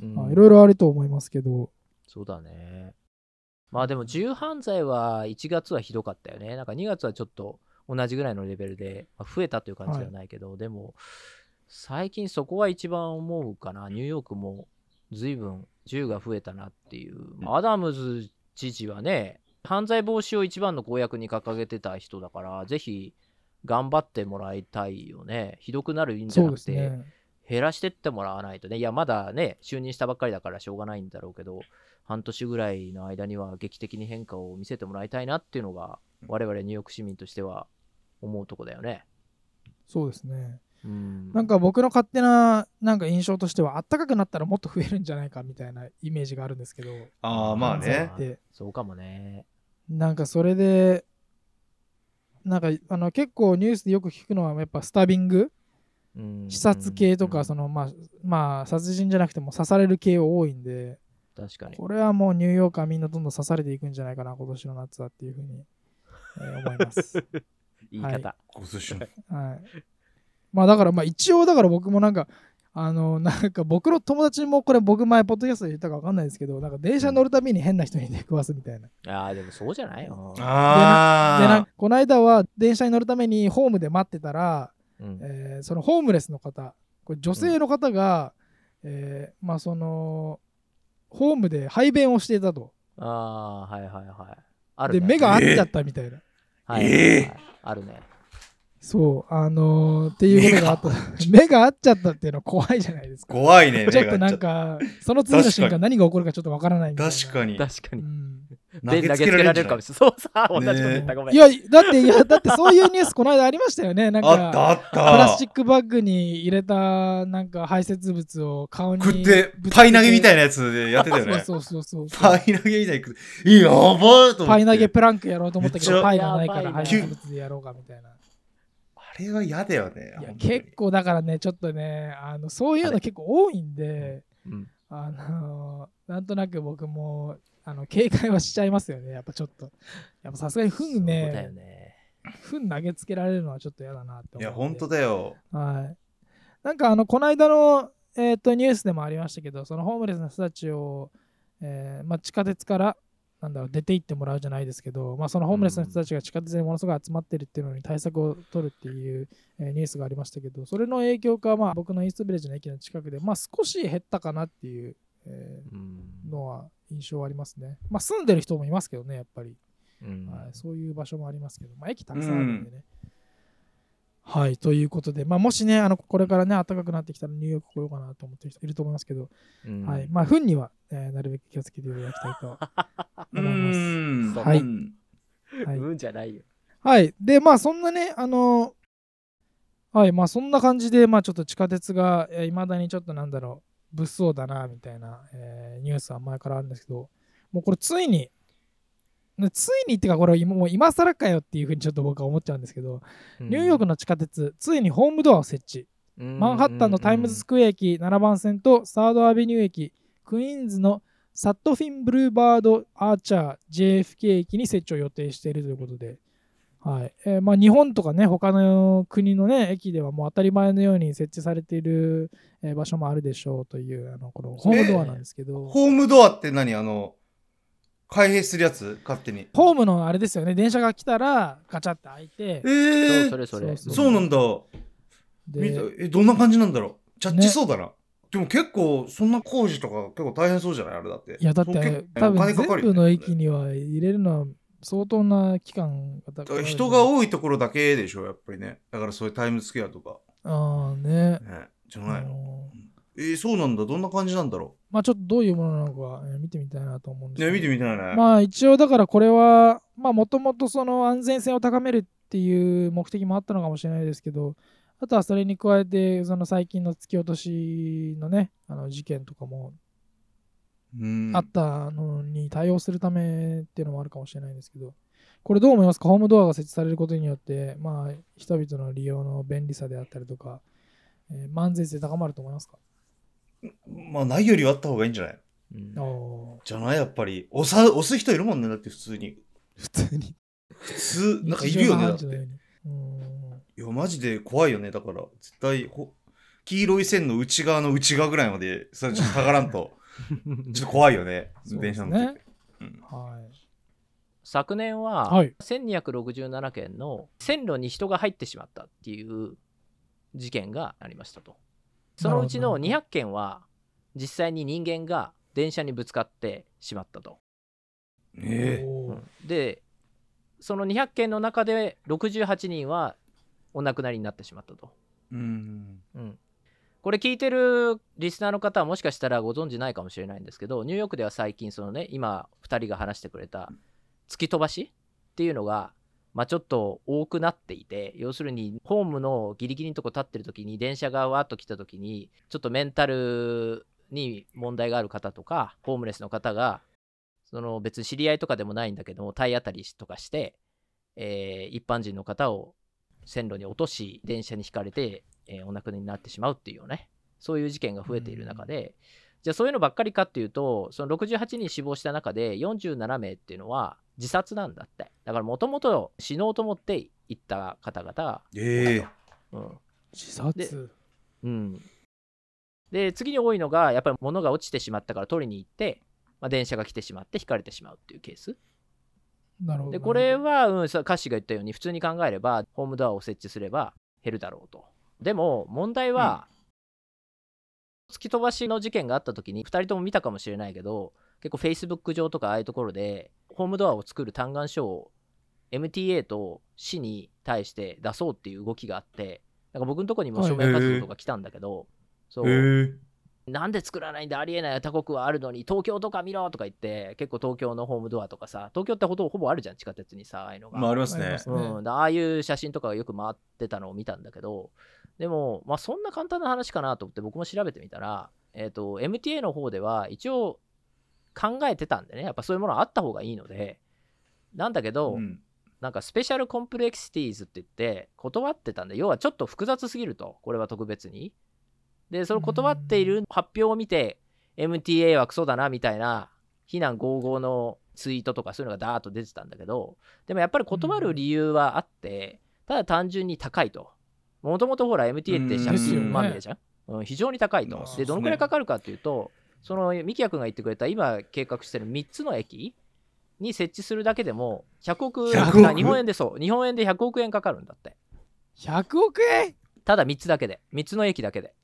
[SPEAKER 3] うん。
[SPEAKER 1] まあいろいろあると思いますけど、
[SPEAKER 3] そうだね。まあでも銃犯罪は1月はひどかったよね。なんか2月はちょっと同じぐらいのレベルで、まあ増えたという感じではないけど、でも最近そこは一番思うかな。ニューヨークも随分銃が増えたなっていう、アダムズ知事はね犯罪防止を一番の公約に掲げてた人だからぜひ頑張ってもらいたいよね。ひどくなるんじゃなくて、
[SPEAKER 1] ね。
[SPEAKER 3] 減らしてってもらわないとね、いや、まだね、就任したばっかりだからしょうがないんだろうけど、半年ぐらいの間には劇的に変化を見せてもらいたいなっていうのが、我々ニューヨーク市民としては思うとこだよね。
[SPEAKER 1] そうですね。
[SPEAKER 3] うん。
[SPEAKER 1] なんか僕の勝手ななんか印象としては、あったかくなったらもっと増えるんじゃないかみたいなイメージがあるんですけど、
[SPEAKER 2] ああまあね
[SPEAKER 3] そうかもね。
[SPEAKER 1] なんかそれで、なんかあの結構ニュースでよく聞くのはやっぱスタビング、
[SPEAKER 3] うん
[SPEAKER 1] 刺殺系とか、そ
[SPEAKER 3] の、
[SPEAKER 1] のまあ、まあ殺人じゃなくても刺される系は多いんで、
[SPEAKER 3] 確かに。
[SPEAKER 1] これはもうニューヨークはみんなどんどん刺されていくんじゃないかな、今年の夏はっていうふうに、えー思います。
[SPEAKER 3] 言い方。
[SPEAKER 1] はい。まあだからまあ一応だから僕もなんかあの なんか僕の友達もこれ僕前ポッドキャストで言ったか分かんないですけどなんか電車乗るたびに変な人に出くわすみたいな。
[SPEAKER 3] ああ、でもそうじゃない？よ。
[SPEAKER 1] でなん
[SPEAKER 2] あ
[SPEAKER 1] かこの間は電車に乗るためにホームで待ってたら、
[SPEAKER 3] うん
[SPEAKER 1] えーそのホームレスの方これ女性の方が、えーまあそのホームで排便をしていたと。
[SPEAKER 3] ああー、はいはいはい。ある
[SPEAKER 1] で
[SPEAKER 3] ね。
[SPEAKER 1] 目が合っちゃったみたいな。
[SPEAKER 3] はい
[SPEAKER 2] え
[SPEAKER 3] あるね。
[SPEAKER 1] そうあのーっていうことがあった。目が合っちゃったっていうのは怖いじゃないですか。
[SPEAKER 2] 怖いね
[SPEAKER 1] ちょっとなんか、その次の瞬間何が起こるかちょっとわからない。
[SPEAKER 2] 確かに
[SPEAKER 3] 確かに。
[SPEAKER 1] うん
[SPEAKER 3] で投げつけられるかもしれない。そうさ同じこと言った。ごめん。
[SPEAKER 1] いやだっていやだってそういうニュースこの間ありましたよね。なんか
[SPEAKER 2] あったあった。
[SPEAKER 1] プラスチックバッグに入れたなんか排泄物を顔に
[SPEAKER 2] 食ってパイ投げみたい
[SPEAKER 1] な
[SPEAKER 2] なやつでやってたよね。
[SPEAKER 1] そうそうそうそう
[SPEAKER 2] パイ投げみたいにやばーと
[SPEAKER 1] パイ投げプランクやろうと思ったけどパイがないから排
[SPEAKER 3] な
[SPEAKER 1] 泄物でやろうかみたいな。
[SPEAKER 2] あれは嫌だよね
[SPEAKER 1] いや結構だからねちょっとねあのそういうの結構多いんで
[SPEAKER 3] うん。
[SPEAKER 1] あのなんとなく僕もあの警戒はしちゃいますよね。やっぱちょっと。やっぱさすがに糞
[SPEAKER 3] そうだよ
[SPEAKER 1] ね。
[SPEAKER 3] ね
[SPEAKER 1] 糞投げつけられるのはちょっと嫌だなって思
[SPEAKER 2] いや本当だよ。
[SPEAKER 1] はい。なんかあの、この間の、えー、とニュースでもありましたけど、そのホームレスの人たちを、えーまあ、地下鉄からなんだろう出て行ってもらうじゃないですけど、まあ、そのホームレスの人たちが地下鉄にものすごい集まってるっていうのに対策を取るっていう、えーニュースがありましたけど、それの影響か、まあ、僕のイーストビレッジの駅の近くで、まあ、少し減ったかなっていう、え
[SPEAKER 3] うん。
[SPEAKER 1] ーのは印象はありますね。まあ、住んでる人もいますけどね、やっぱり。
[SPEAKER 3] うん。
[SPEAKER 1] はい、そういう場所もありますけど、まあ、駅たくさんあるんでね。はい、ということで、まあ、もしね、あのこれからね、暖かくなってきたらニューヨーク来ようかなと思ってる人いると思いますけど、
[SPEAKER 3] うん。
[SPEAKER 1] はい、まあ、糞には、えーなるべく気をつけていただきたいと
[SPEAKER 2] う
[SPEAKER 1] 思います。はい。
[SPEAKER 2] う。ん
[SPEAKER 1] はい。
[SPEAKER 3] うんじゃないよ。
[SPEAKER 1] はい、で、まあ、そんなね、あのはい、まあ、そんな感じで、まあ、ちょっと地下鉄が、いまだにちょっとなんだろう、物騒だな、みたいな、えーニュースは前からあるんですけど、もうこれ、ついに、ねついにっていうか、これ今、もう今更かよっていうふうにちょっと僕は思っちゃうんですけど、ニューヨークの地下鉄、ついにホームドアを設置。マンハッタンのタイムズスクエア駅7番線とサードアベニュー駅、クイーンズのサットフィンブルーバードアーチャー JFK 駅に設置を予定しているということで、はい。えーまあ、日本とかね、他の国の、ね、駅ではもう当たり前のように設置されている、えー場所もあるでしょうというあのこのホームドアなんですけど、
[SPEAKER 2] ホームドアって何？あの開閉するやつ？勝手に。
[SPEAKER 1] ホームのあれですよね、電車が来たらガチャって開いて。
[SPEAKER 2] え、ー、
[SPEAKER 3] そうそれそれ。
[SPEAKER 1] そう
[SPEAKER 2] そう。なんだ。えどんな感じなんだろう？チャッチそうだな、でも結構そんな工事とか結構大変そうじゃない？あれだって。
[SPEAKER 1] いやだって
[SPEAKER 2] 構
[SPEAKER 1] 多分全部の駅
[SPEAKER 2] に
[SPEAKER 1] には入れるのは相当な期間が
[SPEAKER 2] 人が多いところだけでしょやっぱりね。だからそういうタイムズスクエアとか、
[SPEAKER 1] ああね。
[SPEAKER 2] ね、じゃない。の、えー、そうなんだ。どんな感じなんだろ
[SPEAKER 1] まあちょっとどういうものなのか、えー見てみたいなと思うんです
[SPEAKER 2] うね
[SPEAKER 1] けど。
[SPEAKER 2] 見てみたいね、
[SPEAKER 1] まあ一応だからこれはまあもともとその安全性を高めるっていう目的もあったのかもしれないですけどあとはそれに加えてその最近の突き落としのねあの事件とかも
[SPEAKER 2] うん
[SPEAKER 1] あったのに対応するためっていうのもあるかもしれないんですけど。これどう思いますか？ホームドアが設置されることによってまあ人々の利用の便利さであったりとか、えー、安全性高まると思いますか？
[SPEAKER 2] まあないよりはあった方がいいんじゃない？
[SPEAKER 3] うん。
[SPEAKER 2] じゃない？やっぱり押さ押す人いるもんね。だって普通に。
[SPEAKER 1] 普通に。
[SPEAKER 2] 普通なんかいるよねだって。いやマジで怖いよね。だから絶対ほ黄色い線の内側の内側ぐらいまでそれちょっと下がらんと ちょっと怖いよね電車乗って
[SPEAKER 1] ね
[SPEAKER 2] て、うん。
[SPEAKER 1] はい
[SPEAKER 3] 昨年は
[SPEAKER 1] はい。
[SPEAKER 3] 1267件の線路に人が入ってしまったっていう事件がありましたと。そのうちの
[SPEAKER 1] なるほど。
[SPEAKER 3] 200件は実際に人間が電車にぶつかってしまったと。
[SPEAKER 2] え
[SPEAKER 1] ー。
[SPEAKER 3] うん。でその200件の中で68人はお亡くなりになってしまったと。
[SPEAKER 2] うん。
[SPEAKER 3] うん、これ聞いてるリスナーの方はもしかしたらご存知ないかもしれないんですけどニューヨークでは最近そのね今2人が話してくれた突き飛ばしっていうのが、まあ、ちょっと多くなっていて要するにホームのギリギリのとこ立ってる時に電車がわーっと来た時にちょっとメンタルに問題がある方とかホームレスの方がその別に知り合いとかでもないんだけども体当たりとかして、えー一般人の方を線路に落とし電車にひかれて、えーお亡くなりになってしまうっていうね。そういう事件が増えている中で、じゃあそういうのばっかりかっていうとその68人死亡した中で47名っていうのは自殺なんだって。だからもともと死のうと思って行った方々。が、
[SPEAKER 2] ええ。
[SPEAKER 3] うん。
[SPEAKER 1] 自殺？
[SPEAKER 3] うん、で次に多いのがやっぱり物が落ちてしまったから取りに行って、まあ、電車が来てしまってひかれてしまうっていうケース。
[SPEAKER 1] なるほど。
[SPEAKER 3] でこれは、うん、さカッシーが言ったように普通に考えればホームドアを設置すれば減るだろうとでも問題は、突き飛ばしの事件があった時に2人とも見たかもしれないけど結構 Facebook 上とかああいうところでホームドアを作る嘆願書を MTA と市に対して出そうっていう動きがあってなんか僕のとこにも署名活動とか来たんだけど、そう。
[SPEAKER 2] え
[SPEAKER 3] なんで作らないんだ？ありえない他国はあるのに。東京とか見ろとか言って結構東京のホームドアとかさ東京ってほとほぼあるじゃん地下鉄にさああいうのが、
[SPEAKER 2] まあありますね。
[SPEAKER 3] うん、だああいう写真とかがよく回ってたのを見たんだけどでも、まあ、そんな簡単な話かなと思って僕も調べてみたら、えー、と MTA の方では一応考えてたんでねやっぱそういうものあった方がいいのでなんだけど、
[SPEAKER 2] うん。
[SPEAKER 3] なんかスペシャルコンプレクシティーズって言って断ってたんで要はちょっと複雑すぎるとこれは特別にでその断っている発表を見て MTA はクソだなみたいな非難合々のツイートとかそういうのがダーッと出てたんだけどでもやっぱり断る理由はあってただ単純に高いと。もともとほら MTA って
[SPEAKER 2] うん
[SPEAKER 3] 借金まみれじゃん、うん非常に高いと。でどのくらいかかるかっていうとその三木谷君が言ってくれた今計画してる3つの駅に設置するだけでも100億
[SPEAKER 2] 100億？
[SPEAKER 3] あ日本円でそう。日本円で100億円かかるんだって。
[SPEAKER 1] 100億円？
[SPEAKER 3] ただ3つだけで。3つの駅だけで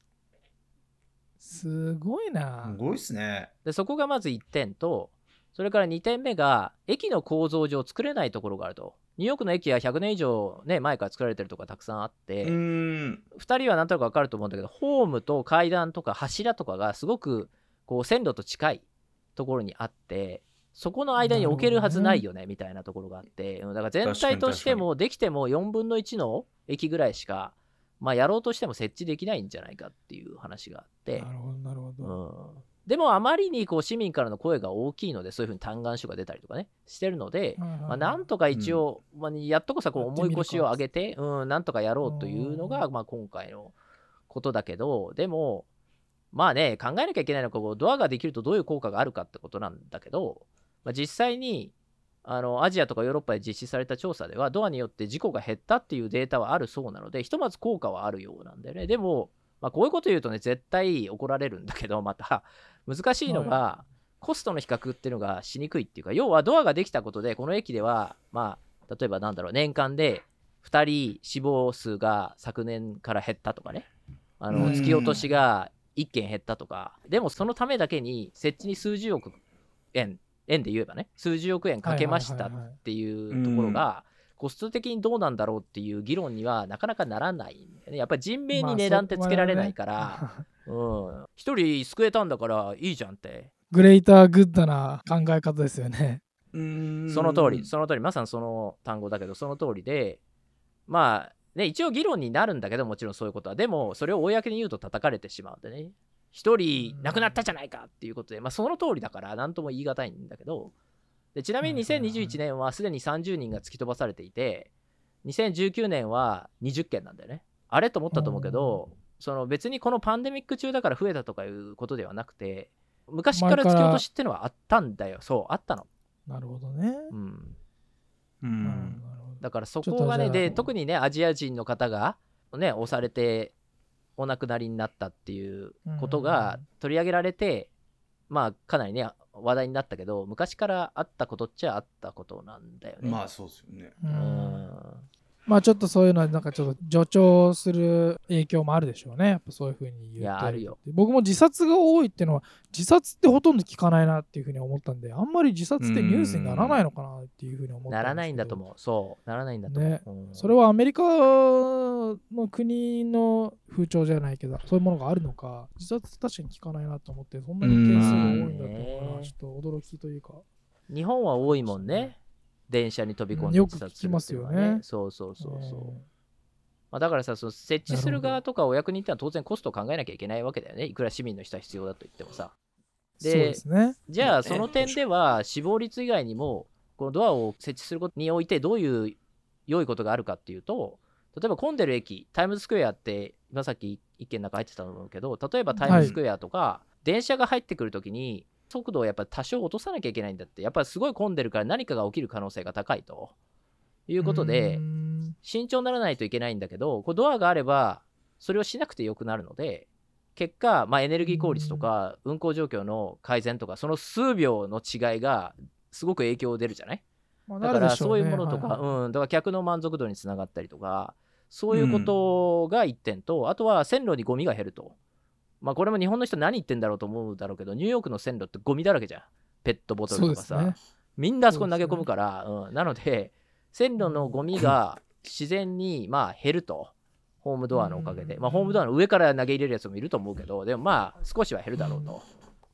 [SPEAKER 3] す
[SPEAKER 1] ごいな
[SPEAKER 2] す。ごいっすね。
[SPEAKER 3] でそこがまず1点とそれから2点目が駅の構造上作れないところがあるとニューヨークの駅は100年以上、ね、前から作られてるとかたくさんあって、
[SPEAKER 2] うーん。
[SPEAKER 3] 2人はなんとなく分かると思うんだけどホームと階段とか柱とかがすごくこう線路と近いところにあってそこの間に置けるはずないよねみたいなところがあって、うんだから全体としてもできても4分の1の駅ぐらいしか、まあ、やろうとしても設置できないんじゃないかっていう話があって。
[SPEAKER 1] な、るほどなるほ
[SPEAKER 3] う
[SPEAKER 1] ど。
[SPEAKER 3] ん、でもあまりにこう市民からの声が大きいのでそういうふうに嘆願書が出たりとかねしてるので、まあ、なんとか一応、まあ、やっとこさこう重い腰を上げて、うん、なんとかやろうというのが、まあ、今回のことだけどでもまあね考えなきゃいけないのがこうドアができるとどういう効果があるかってことなんだけど、まあ、実際にあのアジアとかヨーロッパで実施された調査ではドアによって事故が減ったっていうデータはあるそうなのでひとまず効果はあるようなんだよね。でも、まあ、こういうこと言うとね絶対怒られるんだけどまた難しいのが、コストの比較っていうのがしにくいっていうか要はドアができたことでこの駅ではまあ例えばなんだろう年間で2人死亡数が昨年から減ったとかね。あ
[SPEAKER 2] うん。
[SPEAKER 3] の突き落としが1件減ったとか。でもそのためだけに設置に数十億円円で言えばね数十億円かけましたっていうところがコスト的にどうなんだろうっていう議論にはなかなかならないんだよね。やっぱり人命に値段ってつけられないから、
[SPEAKER 1] まあ
[SPEAKER 3] うん、一人救えたんだからいいじゃんって。
[SPEAKER 1] グレーターグッドな考え方ですよね。
[SPEAKER 2] うーん。
[SPEAKER 3] その通り、その通り、まさにその単語だけど、その通りで、まあ、ね、一応議論になるんだけど、もちろんそういうことは。でも、それを公に言うと叩かれてしまうんでね。一人亡くなったじゃないかっていうことで、まあ、その通りだから、なんとも言い難いんだけど、でちなみに
[SPEAKER 1] はいはいはい
[SPEAKER 3] 2021年はすでに30人が突き飛ばされていて、2019年は20件なんだよね。あれと思ったと思うけど、その別にこのパンデミック中だから増えたとかいうことではなくて、昔から突き落としってのはあったんだよ。そう、あったの。
[SPEAKER 1] なるほどね。
[SPEAKER 3] うん。
[SPEAKER 2] うん。
[SPEAKER 3] だからそこがね、で、特にね、アジア人の方が、ね、押されてお亡くなりになったっていうことが取り上げられて、まあ、かなりね、話題になったけど、昔からあったことっちゃあったことなんだよね。
[SPEAKER 2] まあそうですよね。
[SPEAKER 1] う
[SPEAKER 3] うんん。
[SPEAKER 1] まあちょっとそういうのはなんかちょっと助長する影響もあるでしょうね。やっぱそういうふうに言って
[SPEAKER 3] いやあるよ
[SPEAKER 1] 僕も自殺が多いっていうのは自殺ってほとんど聞かないなっていうふうに思ったんであんまり自殺ってニュースにならないのかなっていうふうに思った
[SPEAKER 3] ならないんだと
[SPEAKER 1] う。
[SPEAKER 3] 思う。そう、ならないんだと思う。
[SPEAKER 1] ね
[SPEAKER 3] うん
[SPEAKER 1] それはアメリカの国の風潮じゃないけどそういうものがあるのか自殺って確かに聞かないなと思ってそんなに件数が多いんだと思う
[SPEAKER 3] うん
[SPEAKER 1] なちょっと驚きというか
[SPEAKER 3] 日本は多いもんね。電車に飛び込んで
[SPEAKER 1] よく
[SPEAKER 3] 自殺するっていうのは
[SPEAKER 1] 聞きますよね
[SPEAKER 3] そうそうそうそう。
[SPEAKER 1] うん
[SPEAKER 3] まあ、だからさ、その設置する側とかお役人ってのは当然コストを考えなきゃいけないわけだよね。いくら市民の人は必要だと言ってもさ。
[SPEAKER 1] そうですね
[SPEAKER 3] じゃあその点では死亡率以外にもこのドアを設置することにおいてどういう良いことがあるかっていうと例えば混んでる駅タイムズスクエアって今さっき一件の中入ってたと思うけど例えばタイムズスクエアとか、電車が入ってくるときに速度をやっぱ多少落とさなきゃいけないんだって。やっぱりすごい混んでるから何かが起きる可能性が高いと。いうことで慎重にならないといけないんだけどこうドアがあればそれをしなくてよくなるので結果、まあ、エネルギー効率とか運行状況の改善とかその数秒の違いがすごく影響出るじゃない？
[SPEAKER 1] まあ
[SPEAKER 3] だからそういうものとか、
[SPEAKER 1] はいはい。
[SPEAKER 3] うん、だから客の満足度につながったりとかそういうことが1点と、あとは線路にゴミが減ると。まあこれも日本の人何言ってんだろうと思うだろうけどニューヨークの線路ってゴミだらけじゃん。ペットボトルとかさ、
[SPEAKER 1] ね。
[SPEAKER 3] みんなあそこに投げ込むから、うん、なので線路のゴミが自然にまあ減ると。ホームドアのおかげで、
[SPEAKER 1] うん。
[SPEAKER 3] まあ、ホームドアの上から投げ入れるやつもいると思うけどでもまあ少しは減るだろうと。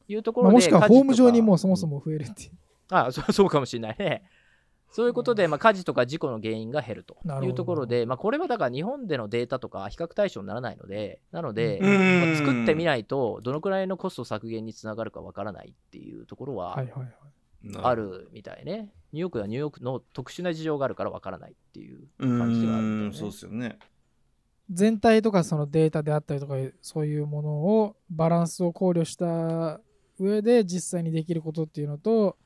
[SPEAKER 3] いうところで、
[SPEAKER 1] まあ、もしくはホーム上にもうそもそも増えるっていう。
[SPEAKER 3] あそうそうかもしれないね。そういうことで、まあ、火事とか事故の原因が減ると
[SPEAKER 1] なるほど
[SPEAKER 3] いうところで、まあ、これはだから日本でのデータとか比較対象にならないので、なので、
[SPEAKER 2] うん
[SPEAKER 3] まあ作ってみないと、どのくらいのコスト削減につながるかわからないっていうところは。あるみたいね。ニューヨークはニューヨークの特殊な事情があるからわからないっていう
[SPEAKER 2] う
[SPEAKER 3] 感じがあるね
[SPEAKER 2] んそうですよね
[SPEAKER 1] 全体とかそのデータであったりとかそういうものをバランスを考慮した上で実際にできることっていうのと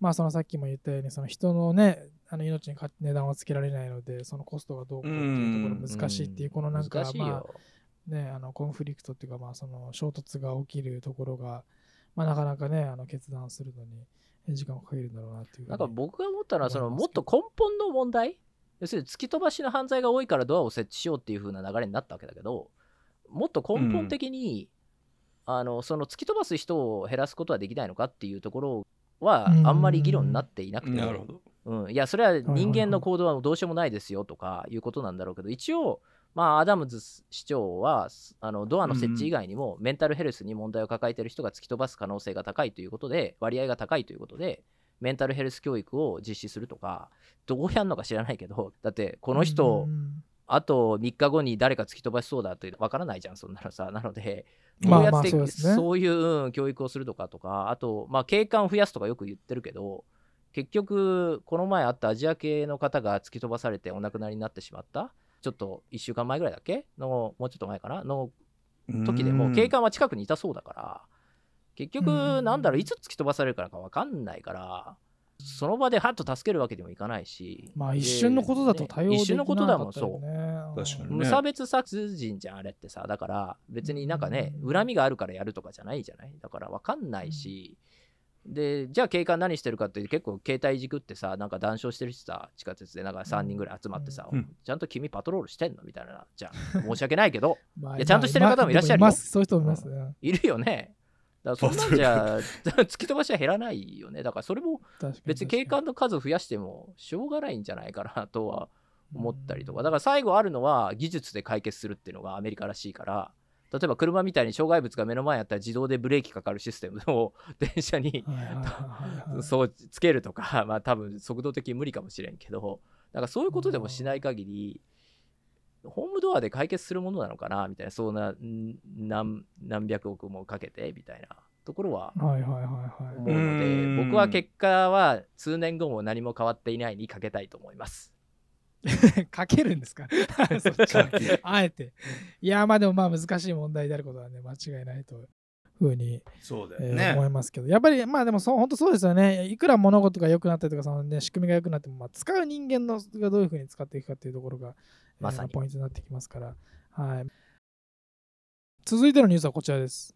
[SPEAKER 1] まあそのさっきも言ったようにその人のねあの命にか値段はつけられないのでそのコストがどうこうっていうところ難しいっていうこのなんかまあ。ねあのコンフリクトっていうかまあその衝突が起きるところがまあなかなかねあの決断するのに時間をかけるんだろうなっていう
[SPEAKER 3] なんか僕が思ったのは、そのもっと根本の問題要するに突き飛ばしの犯罪が多いからドアを設置しようっていう風な流れになったわけだけど、もっと根本的に、あのその突き飛ばす人を減らすことはできないのかっていうところは
[SPEAKER 1] うん
[SPEAKER 3] あんまり議論になっていなくて、
[SPEAKER 2] なるほど。
[SPEAKER 3] うん、いやそれは人間の行動はどうしようもないですよとかいうことなんだろうけど一応まあアダムズ市長はあのドアの設置以外にもメンタルヘルスに問題を抱えている人が突き飛ばす可能性が高いということで割合が高いということでメンタルヘルス教育を実施するとかどうやるのか知らないけどだってこの人
[SPEAKER 1] うん
[SPEAKER 3] あと3日後に誰か突き飛ばしそうだってわからないじゃんそんなのさ。なのでどうやって
[SPEAKER 1] そう
[SPEAKER 3] いううん教育をするとかとかあとまあ警官を増やすとかよく言ってるけど結局この前あったアジア系の方が突き飛ばされてお亡くなりになってしまった。ちょっと1週間前ぐらいだっけ？のもうちょっと前かな？の時でも警官は近くにいたそうだから結
[SPEAKER 1] うん。
[SPEAKER 3] 局なんだろういつ突き飛ばされるからか分かんないからその場でハッと助けるわけにもいかないし。
[SPEAKER 1] まあ
[SPEAKER 3] で
[SPEAKER 1] 一瞬のことだと対応でき
[SPEAKER 3] 一瞬のことだもんそう。
[SPEAKER 1] う
[SPEAKER 2] 確かにね。
[SPEAKER 3] 無差別殺人じゃんあれってさ。だから別になんかね
[SPEAKER 1] うん。
[SPEAKER 3] 恨みがあるからやるとかじゃないじゃない？だから分かんないし、でじゃあ警官何してるかって結構携帯いじくってさなんか談笑してるしさ地下鉄でなんか3人ぐらい集まってさ、
[SPEAKER 2] うん。
[SPEAKER 3] ちゃんと君パトロールしてんの？みたいな。じゃあ申し訳ないけど。
[SPEAKER 1] まあ
[SPEAKER 3] いやちゃんとしてる方もいらっしゃるよ。
[SPEAKER 1] まあでます。そういう人もいますね。
[SPEAKER 3] いるよねだからそんなんじゃ 突き飛ばしは減らないよね。だからそれも別に警官の数増やしてもしょうがないんじゃないかなとは思ったりとか。だから最後あるのは技術で解決するっていうのがアメリカらしいから例えば車みたいに障害物が目の前にあったら自動でブレーキかかるシステムを 電車にそうつけるとかまあ多分速度的に無理かもしれんけどだからそういうことでもしない限りホームドアで解決するものなのかなみたいなそんなん何何百億もかけてみたいなところは
[SPEAKER 1] はいはいはいはい。
[SPEAKER 3] 思うので
[SPEAKER 2] うん。
[SPEAKER 3] 僕は結果は数年後も何も変わっていないにかけたいと思います。
[SPEAKER 1] かけるんですか？そっちは。あえて。いや、まあでもまあ難しい問題であることはね、間違いないとふうに、
[SPEAKER 2] そうだ
[SPEAKER 1] 思いますけど、やっぱりまあでもそう本当そうですよね。いくら物事が良くなったりとか、そのね、仕組みが良くなっても、まあ、使う人間のがどういうふうに使っていくかっていうところが、えー
[SPEAKER 3] まさに
[SPEAKER 1] ポイントになってきますから。はい。続いてのニュースはこちらです。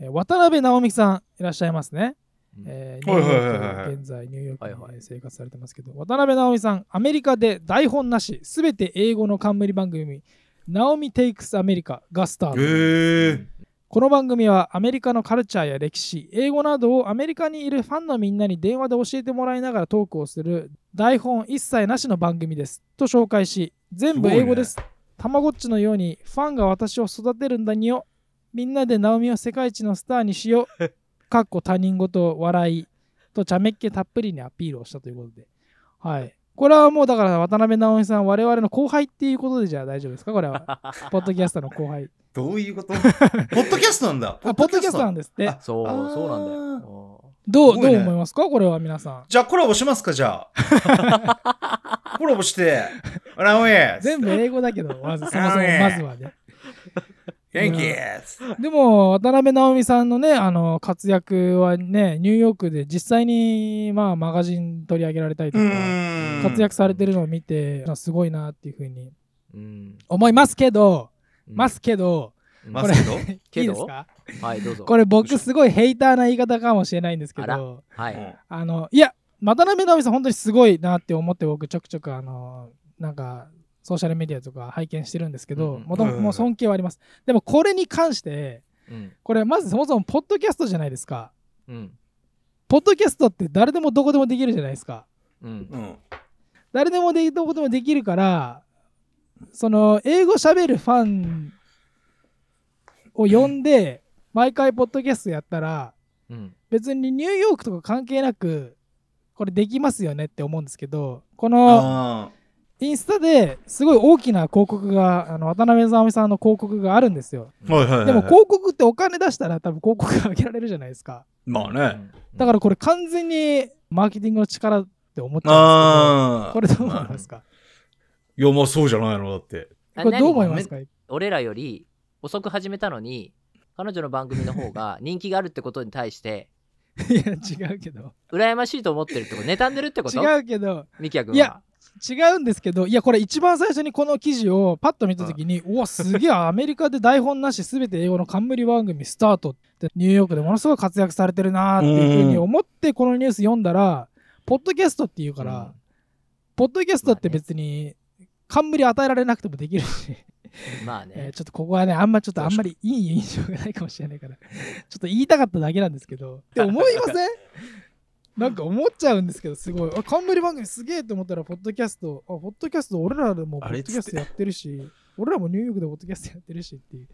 [SPEAKER 1] えー渡辺直美さんいらっしゃいますね。
[SPEAKER 3] うん
[SPEAKER 1] えーニューヨ
[SPEAKER 2] はいはいはいはい
[SPEAKER 1] ーク、現在ニューヨーク
[SPEAKER 3] はいはい
[SPEAKER 1] に生活されてますけど、渡辺直美さん、アメリカで台本なし、すべて英語の冠番組、ナオミ・テイクス・アメリカがスタート。
[SPEAKER 2] へえ
[SPEAKER 1] この番組はアメリカのカルチャーや歴史、英語などをアメリカにいるファンのみんなに電話で教えてもらいながらトークをする台本一切なしの番組です。と紹介し、全部英語です。たまごっちのようにファンが私を育てるんだによ。みんなでナオミを世界一のスターにしよう。かっこ他人事笑いと茶目っ気たっぷりにアピールをしたということで。はい。これはもうだから渡辺直美さん、我々の後輩っていうことでじゃあ大丈夫ですか？これは。ポッドキャスターの後輩。
[SPEAKER 2] どういうこと？ポッドキャストなんだ
[SPEAKER 1] あ、ポッドキャストなんですって。
[SPEAKER 2] あ
[SPEAKER 3] そうそうなんだよ。
[SPEAKER 1] どう、
[SPEAKER 2] ね
[SPEAKER 1] どう思いますか？これは皆さん。
[SPEAKER 2] じゃあコラボしますかじゃあ コラボしてラウェイ
[SPEAKER 1] 全部英語だけど、まずそもそもまずはね。
[SPEAKER 2] 元気
[SPEAKER 1] でも、渡辺直美さんのね、あの活躍はね、ニューヨークで実際に、まあ、マガジン取り上げられたりと
[SPEAKER 2] う
[SPEAKER 1] か、
[SPEAKER 2] ん。
[SPEAKER 1] 活躍されてるのを見て、すごいなっていうふうに
[SPEAKER 3] うん。
[SPEAKER 1] 思いますけど、
[SPEAKER 3] うん。
[SPEAKER 1] ますけど、
[SPEAKER 3] うん
[SPEAKER 1] これ
[SPEAKER 2] ますけど？
[SPEAKER 1] いいですか？
[SPEAKER 3] はい、どうぞ。
[SPEAKER 1] これ僕すごいヘイターな言い方かもしれないんですけど、
[SPEAKER 3] はい。
[SPEAKER 1] あの、いや、渡辺直美さん本当にすごいなって思って僕ちょくちょくあの、なんか、ソーシャルメディアとか拝見してるんですけど、もとも尊敬はあります。でもこれに関して、
[SPEAKER 3] うん。
[SPEAKER 1] これまずそもそもポッドキャストじゃないですか。
[SPEAKER 3] うん。
[SPEAKER 1] ポッドキャストって誰でもどこでもできるじゃないですか。
[SPEAKER 3] うん。
[SPEAKER 2] うん
[SPEAKER 1] 誰でもでどこでもできるから、その英語喋るファンを呼んで毎回ポッドキャストやったら
[SPEAKER 3] うん
[SPEAKER 1] 別にニューヨークとか関係なくこれできますよねって思うんですけどこの
[SPEAKER 2] あ
[SPEAKER 1] インスタですごい大きな広告があの渡辺直美さんの広告があるんですよ。
[SPEAKER 2] ーはいはいはい。
[SPEAKER 1] でも広告ってお金出したら多分広告が上げられるじゃないですか。
[SPEAKER 2] まあね。
[SPEAKER 1] だからこれ完全にマーケティングの力って思っちゃ
[SPEAKER 2] ああ。
[SPEAKER 1] うんですけどこれどう思いますか？
[SPEAKER 2] いや、まあそうじゃないの。だって。
[SPEAKER 3] あ
[SPEAKER 1] これどう思い
[SPEAKER 3] 何
[SPEAKER 1] ますか？
[SPEAKER 3] 俺らより遅く始めたのに彼女の番組の方が人気があるってことに対して
[SPEAKER 1] いや違うけど。
[SPEAKER 3] 羨ましいと思ってるってこと妬んでるってこと？
[SPEAKER 1] 違うけど。
[SPEAKER 3] ミキヤ君は。い
[SPEAKER 1] や違うんですけどいやこれ一番最初にこの記事をパッと見た時にうわすげえアメリカで台本なし全て英語の冠番組スタートってニューヨークでものすごい活躍されてるなーっていうふうに思ってこのニュース読んだらポッドキャストっていうから、
[SPEAKER 2] うん。
[SPEAKER 1] ポッドキャストって別に冠与えられなくてもできるし、
[SPEAKER 3] まあね、
[SPEAKER 1] えーちょっとここはねあんまちょっとあんまりいい印象がないかもしれないからちょっと言いたかっただけなんですけど って思いません？なんか思っちゃうんですけどすごい。あ冠番組すげえと思ったらポッドキャスト。あポッドキャスト俺らでもポッドキャストやってるし俺らもニューヨークでポッドキャストやってるし。っていう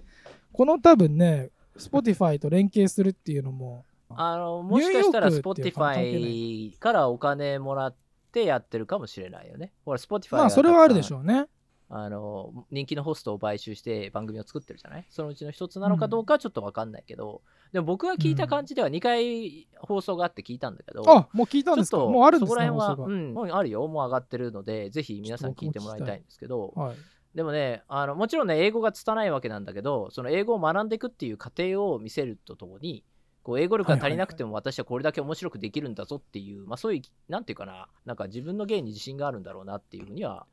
[SPEAKER 1] この多分ね Spotify と連携するっていうのも
[SPEAKER 3] あのもしかしたら Spotify からお金もらってやってるかもしれないよね。ほら、Spotify
[SPEAKER 1] まあそれはあるでし
[SPEAKER 3] う。
[SPEAKER 1] ょうね
[SPEAKER 3] あの人気のホストを買収して番組を作ってるじゃない？そのうちの一つなのかどうかはちょっと分かんないけど、でも僕が聞いた感じでは2回放送があって聞いたんだけど、
[SPEAKER 1] あもう聞いたんですか？もうあるんです
[SPEAKER 3] そこら辺は、うん、もうあるよ、もう上がってるので、ぜひ皆さん聞いてもらいたいんですけど、
[SPEAKER 1] はい。
[SPEAKER 3] でもねあの、もちろんね、英語が拙いわけなんだけど、その英語を学んでいくっていう過程を見せるとともに、こう英語力が足りなくても私はこれだけ面白くできるんだぞっていう、まあそういう、なんていうかな、なんか自分の芸に自信があるんだろうなっていうふうには、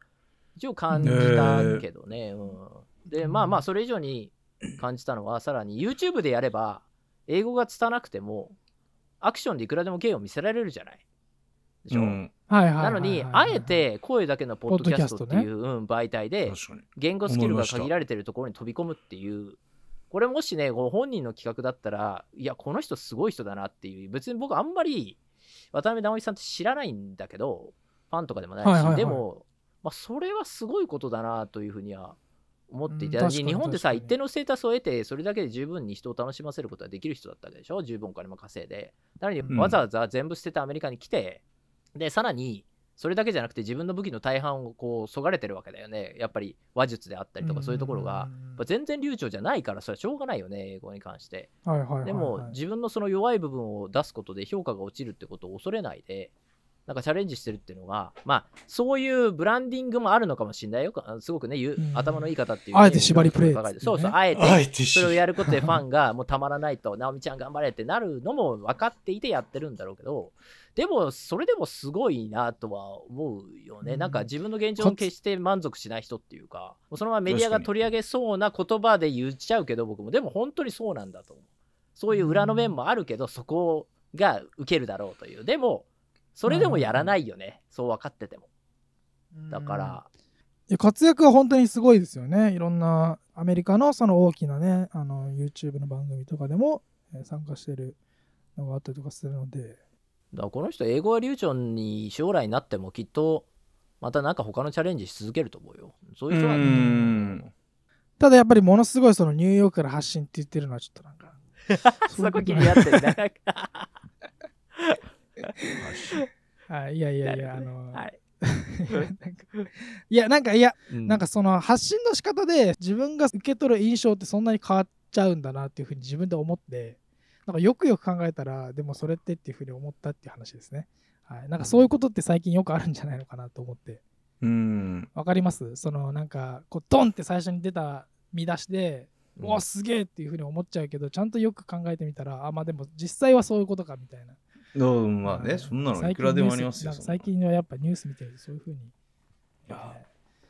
[SPEAKER 3] 一応感じたけどね。うん、で、まあまあ、それ以上に感じたのは、さらに YouTube でやれば、英語が拙なくても、アクションでいくらでも芸を見せられるじゃない？でしょ、
[SPEAKER 2] うん。
[SPEAKER 3] なのに、あえて声だけのポッドキャストっていう、うん、媒体で。言語スキルが限られてるところに飛び込むっていう。これもしねご本人の企画だったらいやこの人すごい人だなっていう。別に僕あんまり渡辺直美さんって知らないんだけどファンとかでもないし、
[SPEAKER 1] はいはいはい。
[SPEAKER 3] でも、まあ、それはすごいことだなというふうには思っていて、
[SPEAKER 1] うん
[SPEAKER 3] 日本でさ一定のステータスを得てそれだけで十分に人を楽しませることができる人だったわけでしょ？十分お金も稼いで。なのに
[SPEAKER 2] うん。
[SPEAKER 3] わざわざ全部捨ててアメリカに来て、でさらにそれだけじゃなくて自分の武器の大半をこうそがれてるわけだよね。やっぱり話術であったりとかそういうところが。やっぱ全然流暢じゃないからそれはしょうがないよね英語に関して。
[SPEAKER 1] はいはいはいはい。
[SPEAKER 3] でも自分のその弱い部分を出すことで評価が落ちるってことを恐れないでなんかチャレンジしてるっていうのがまあそういうブランディングもあるのかもしれないよ。あすごくね頭のいい方っていう、
[SPEAKER 1] あえて縛りプレイね。
[SPEAKER 3] そうそうあえて。
[SPEAKER 2] あえて
[SPEAKER 3] それをやることでファンがもうたまらないと、直美ちゃん頑張れってなるのも分かっていてやってるんだろうけど、でもそれでもすごいなとは思うよね。
[SPEAKER 1] うん。
[SPEAKER 3] なんか自分の現状を決して満足しない人っていうか、もうそのままメディアが取り上げそうな言葉で言っちゃうけど、僕も、でも本当にそうなんだと思う。そういう裏の面もあるけど、そこが受けるだろうという。でも、それでもやらないよね。そう分かってても。だから、
[SPEAKER 1] いや活躍は本当にすごいですよね。いろんなアメリカのその大きなね、あの YouTube の番組とかでも、えー参加してるのがあったりとかするので、
[SPEAKER 3] だからこの人英語が流暢に将来になってもきっとまたなんか他のチャレンジし続けると思うよ。そういう人なん。だ
[SPEAKER 1] ただやっぱりものすごいそのニューヨークから発信って言ってるのはちょっとなんか、
[SPEAKER 3] そこ気になってる。ね
[SPEAKER 1] はい、いやいやいや、あの、
[SPEAKER 3] はい、
[SPEAKER 1] いや、なんかいや、
[SPEAKER 3] うん。
[SPEAKER 1] なんかその発信の仕方で自分が受け取る印象ってそんなに変わっちゃうんだなっていうふうに自分で思ってなんかよくよく考えたらでもそれってっていうふうに思ったっていう話ですね、はい、なんかそういうことって最近よくあるんじゃないのかなと思って。
[SPEAKER 2] うん。
[SPEAKER 1] わかります？そのなんかこうドンって最初に出た見出しで、
[SPEAKER 3] うん。
[SPEAKER 1] おすげえっていうふうに思っちゃうけどちゃんとよく考えてみたらあまあでも実際はそういうことかみたいな
[SPEAKER 2] うんまあね、そんなのいくらでもありますよ。
[SPEAKER 1] 最近ニュースなんか最近はやっぱニュース見てるとそういうふうに
[SPEAKER 2] いや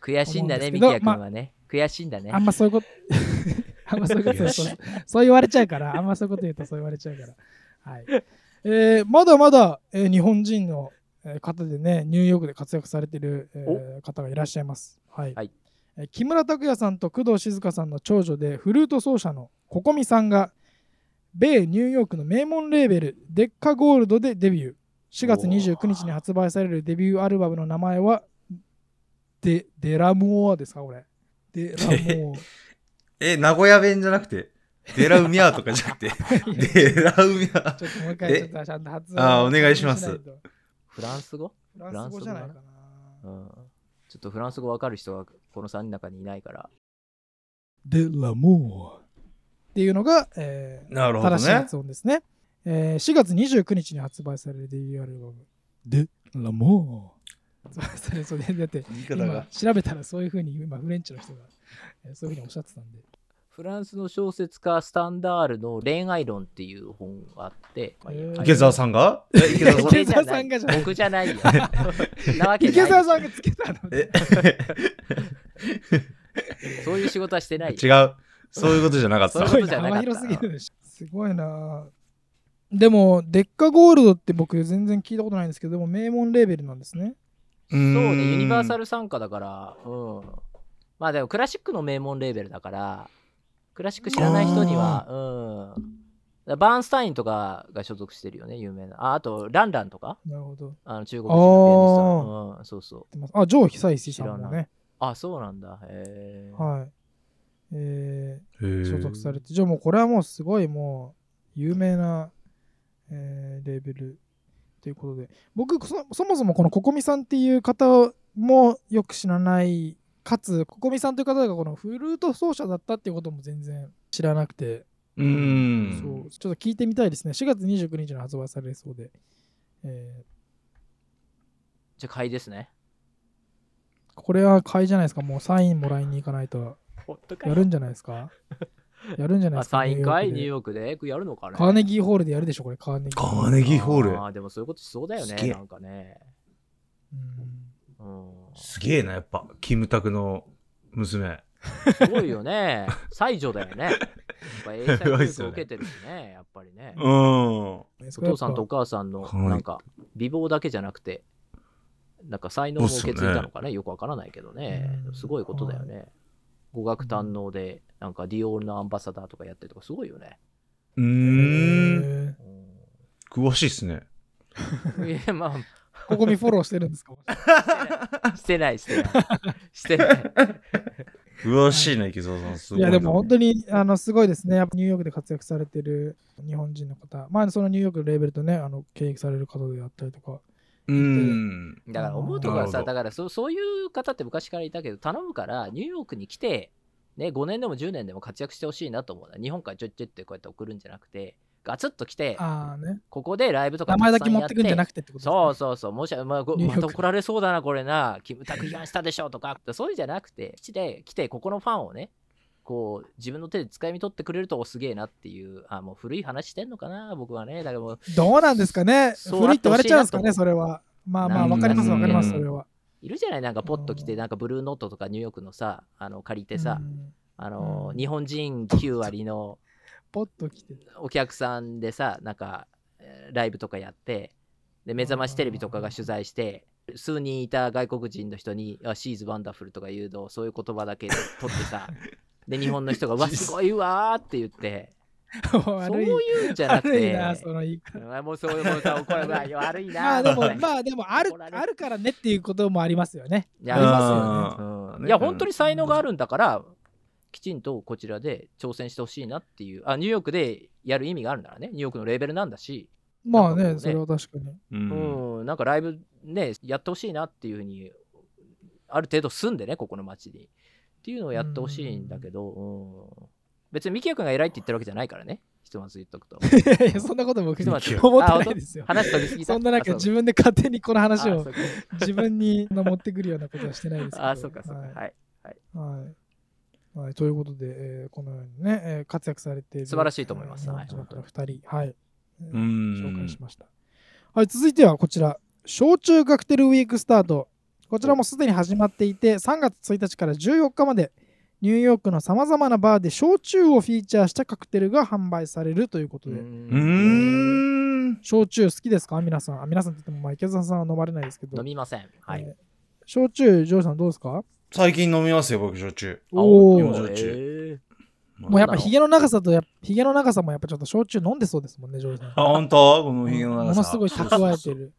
[SPEAKER 3] 悔しいんだねミキヤ君はね、悔しいんだね
[SPEAKER 1] あんまそういうこと、あんまそういうこと言うそう言われちゃうから、あんまそういうこと言うとそう言われちゃうから。はい。えーまだまだ、えー日本人のえー方でね、ニューヨークで活躍されている、えー方がいらっしゃいます。はい。
[SPEAKER 3] はい
[SPEAKER 1] えー木村拓哉さんと工藤静香さんの長女で、フルート奏者のココミさんが、米ニューヨークの名門レーベル、デッカゴールドでデビュー。4月29日に発売されるデビューアルバムの名前は、デデラムオアですか、これ。でラモ
[SPEAKER 2] え、名古屋弁じゃなくて、デラウミャーとかじゃなくて、
[SPEAKER 1] ー。
[SPEAKER 2] デラウミャー。
[SPEAKER 1] ちょっともう一回ちょっとちゃんと発音
[SPEAKER 2] あーお願いします
[SPEAKER 3] フランス語？
[SPEAKER 1] フランス語じゃないかな。
[SPEAKER 3] うん。ちょっとフランス語わかる人がこの3人の中にいないから。
[SPEAKER 1] でラモー。っていうのが、えー
[SPEAKER 2] なるほど
[SPEAKER 1] 正しい
[SPEAKER 2] ね。
[SPEAKER 1] 発音ですね。えー4月29日に発売されるデビューアルバム、でラモー。発売されそうで、だって。調べたらそういうふうに今フレンチの人がえーそういうふうにおっしゃってたんで。
[SPEAKER 3] フランスの小説家スタンダールの恋愛論っていう本があって、まあ
[SPEAKER 2] 池澤さんが？え池澤さん
[SPEAKER 1] がじゃない
[SPEAKER 3] 僕じゃないよ。なわけない
[SPEAKER 1] 池澤さんがつけたの
[SPEAKER 2] え
[SPEAKER 3] そういう仕事はしてないよ。
[SPEAKER 2] 違う。そういうことじゃなかった
[SPEAKER 3] そういじゃなかった
[SPEAKER 1] な幅広すぎるでしょすごいなでも、デッカゴールドって僕全然聞いたことないんですけど、でも名門レーベルなんですね。
[SPEAKER 3] そうね、ユニバーサ
[SPEAKER 2] ル。
[SPEAKER 3] ル参加だから、うん。まあでもクラシックの名門レーベルだから、クラシック知らない人には、うん。だバーンスタインとかが所属してるよね、有名な。ああと、ランランとか、
[SPEAKER 1] なるほど。
[SPEAKER 3] あの中国人のピアニスト。うん、そうそう。
[SPEAKER 1] あ、ジョー・ヒサイシさんも
[SPEAKER 3] 知らな
[SPEAKER 1] ね。
[SPEAKER 3] あ、そうなんだ。へえ。
[SPEAKER 1] はい。え
[SPEAKER 2] へー
[SPEAKER 1] ー、所属されて、じゃあもうこれはもうすごいもう有名な、えーレーベルということで、僕そ、そもそもこのココミさんっていう方もよく知らない、かつ、ココミさんという方がこのフルート奏者だったっていうことも全然知らなくて、
[SPEAKER 2] うーん。
[SPEAKER 1] そう、ちょっと聞いてみたいですね。4月29日に発売されそうで。え
[SPEAKER 3] じゃあ、買いですね。
[SPEAKER 1] ーこれは買いじゃないですか。もうサインもらいに行かないと。やるんじゃないですか？やるんじゃない
[SPEAKER 3] あ
[SPEAKER 1] ですか？
[SPEAKER 3] サイン会ニュー
[SPEAKER 1] ヨー
[SPEAKER 3] クでやるのかね
[SPEAKER 1] カーネギーホールでやるでしょ、これ。カーネギー。
[SPEAKER 2] カーネギーホール。
[SPEAKER 3] ああ、でもそういうことしそうだよね、
[SPEAKER 2] すげえ
[SPEAKER 3] なんかね。
[SPEAKER 1] うん
[SPEAKER 3] うん。
[SPEAKER 2] すげえな、やっぱ。キムタクの娘。
[SPEAKER 3] すごいよね。才女だよね。やっぱ英才教育受けてるしね、やっぱりね。
[SPEAKER 2] うん。
[SPEAKER 3] お父さんとお母さんの
[SPEAKER 2] かな
[SPEAKER 3] んか美貌だけじゃなくて、なんか才能も受け継いだのかね、よくわからないけどね
[SPEAKER 1] う。ん
[SPEAKER 3] すごいことだよね。語学堪能で、なんかディオールのアンバサダーとかやってるとかすごいよね。
[SPEAKER 2] うーん。詳しいっすね。
[SPEAKER 3] う んいや、ま
[SPEAKER 1] ここにフォローしてるんですか？
[SPEAKER 3] あ、してない、してない。してない。
[SPEAKER 2] 詳しいな、池澤さん。すごいな。
[SPEAKER 1] いやでも本当にあのすごいですね。やっぱニューヨークで活躍されてる日本人の方、まあそのニューヨークのレーベルとね、あの経営される方であったりとか、
[SPEAKER 2] うーん。
[SPEAKER 3] だから思うところはさ、だからそそういう方って昔からいたけど、頼むからニューヨークに来て、ね、5年でも10年でも活躍してほしいなと思うな。日本からちょいちょいってこうやって送るんじゃなくて、ガツッと来て、
[SPEAKER 1] ね、
[SPEAKER 3] ここでライブとか
[SPEAKER 1] 名前だけ持ってくんじゃな
[SPEAKER 3] く
[SPEAKER 1] くてってこと
[SPEAKER 3] そう
[SPEAKER 1] そ
[SPEAKER 3] そうそう、もしまあ、また怒られそうだな、これな、キムタク批判したでしょとか、そういうんじゃなくて、基地で来て、ここのファンをね、こう、自分の手で掴み取ってくれるとおすげえなっていう、あ、もう古い話してんのかな、僕はね。だからもう、
[SPEAKER 1] どうなんですかね？古いって言われちゃうんですかね、それは。まあまあ、わかります
[SPEAKER 2] うん
[SPEAKER 1] わかります、それは。
[SPEAKER 3] いるじゃない、なんかポッと来て、
[SPEAKER 1] うん
[SPEAKER 3] なんかブルーノートとかニューヨークのさ、あの借りてさ、
[SPEAKER 1] うん
[SPEAKER 3] あの、
[SPEAKER 1] うん
[SPEAKER 3] 日本人9割の
[SPEAKER 1] ポッと来て。
[SPEAKER 3] お客さんでさ、なんか、えーライブとかやって、で、目覚ましテレビとかが取材して、数人いた外国人の人に、あ、シーズワンダフルとか言うの、そういう言葉だけで取ってさ、で、日本の人が、うわ、すごいわーって言って、そう
[SPEAKER 1] 悪い。
[SPEAKER 3] いうんじゃなくて、
[SPEAKER 1] 悪いな、その言い方。
[SPEAKER 3] あもうそういう、もうさ、これは悪いな。
[SPEAKER 1] まあでも、
[SPEAKER 3] はい
[SPEAKER 1] まあでも、あるあるからねっていうこともありますよね。
[SPEAKER 3] いや
[SPEAKER 1] あります
[SPEAKER 2] あ
[SPEAKER 1] よね。
[SPEAKER 3] うんいや、本当に才能があるんだから、きちんとこちらで挑戦してほしいなっていう、あ、ニューヨークでやる意味があるならね、ニューヨークのレーベルなんだし、
[SPEAKER 1] まあね、
[SPEAKER 3] ね
[SPEAKER 1] それは確かに。
[SPEAKER 2] う。
[SPEAKER 3] うんん、なんかライブね、やってほしいなっていうふうに、ある程度住んでね、ここの街に。っていうのをやってほしいんだけど、うん別にミキヤ君が偉いって言ってるわけじゃないからね、ひとまず言っとくと。
[SPEAKER 1] いやいや、そんなこと僕思ってないですよ。
[SPEAKER 3] 話飛びすぎた
[SPEAKER 1] そんななんか
[SPEAKER 3] あ
[SPEAKER 1] 自分で勝手にこの話を自分に持ってくるようなことはしてないですけど。
[SPEAKER 3] あ、そうか、そうか。
[SPEAKER 1] はい
[SPEAKER 3] はい。
[SPEAKER 1] はい。はい、ということで、えーこのようにね、えー活躍されている
[SPEAKER 3] 素晴らしいと思います
[SPEAKER 1] えー
[SPEAKER 3] はい
[SPEAKER 1] 日本人の方2人、はい、紹介しました。はい、続いてはこちら、小中カクテルウィークスタート。こちらもすでに始まっていて、3月1日から14日まで、ニューヨークのさまざまなバーで焼酎をフィーチャーしたカクテルが販売されるということで、
[SPEAKER 2] うーん。
[SPEAKER 1] 焼酎好きですか？皆さん。あ皆さんって言っても、まあ、池澤さんは飲まれないですけど
[SPEAKER 3] 飲、みません。はい。
[SPEAKER 1] えー焼酎、ジョージさんどうですか？
[SPEAKER 2] 最近飲みますよ、僕、焼酎。
[SPEAKER 1] おー
[SPEAKER 2] 今焼酎
[SPEAKER 3] え
[SPEAKER 1] もうやっぱひげの長さとやっぱひげの長さもやっぱちょっと焼酎飲んでそうですもんね、ジョージさん。
[SPEAKER 2] あ、本当？このひげの長さ。
[SPEAKER 1] ものすごい蓄えてる。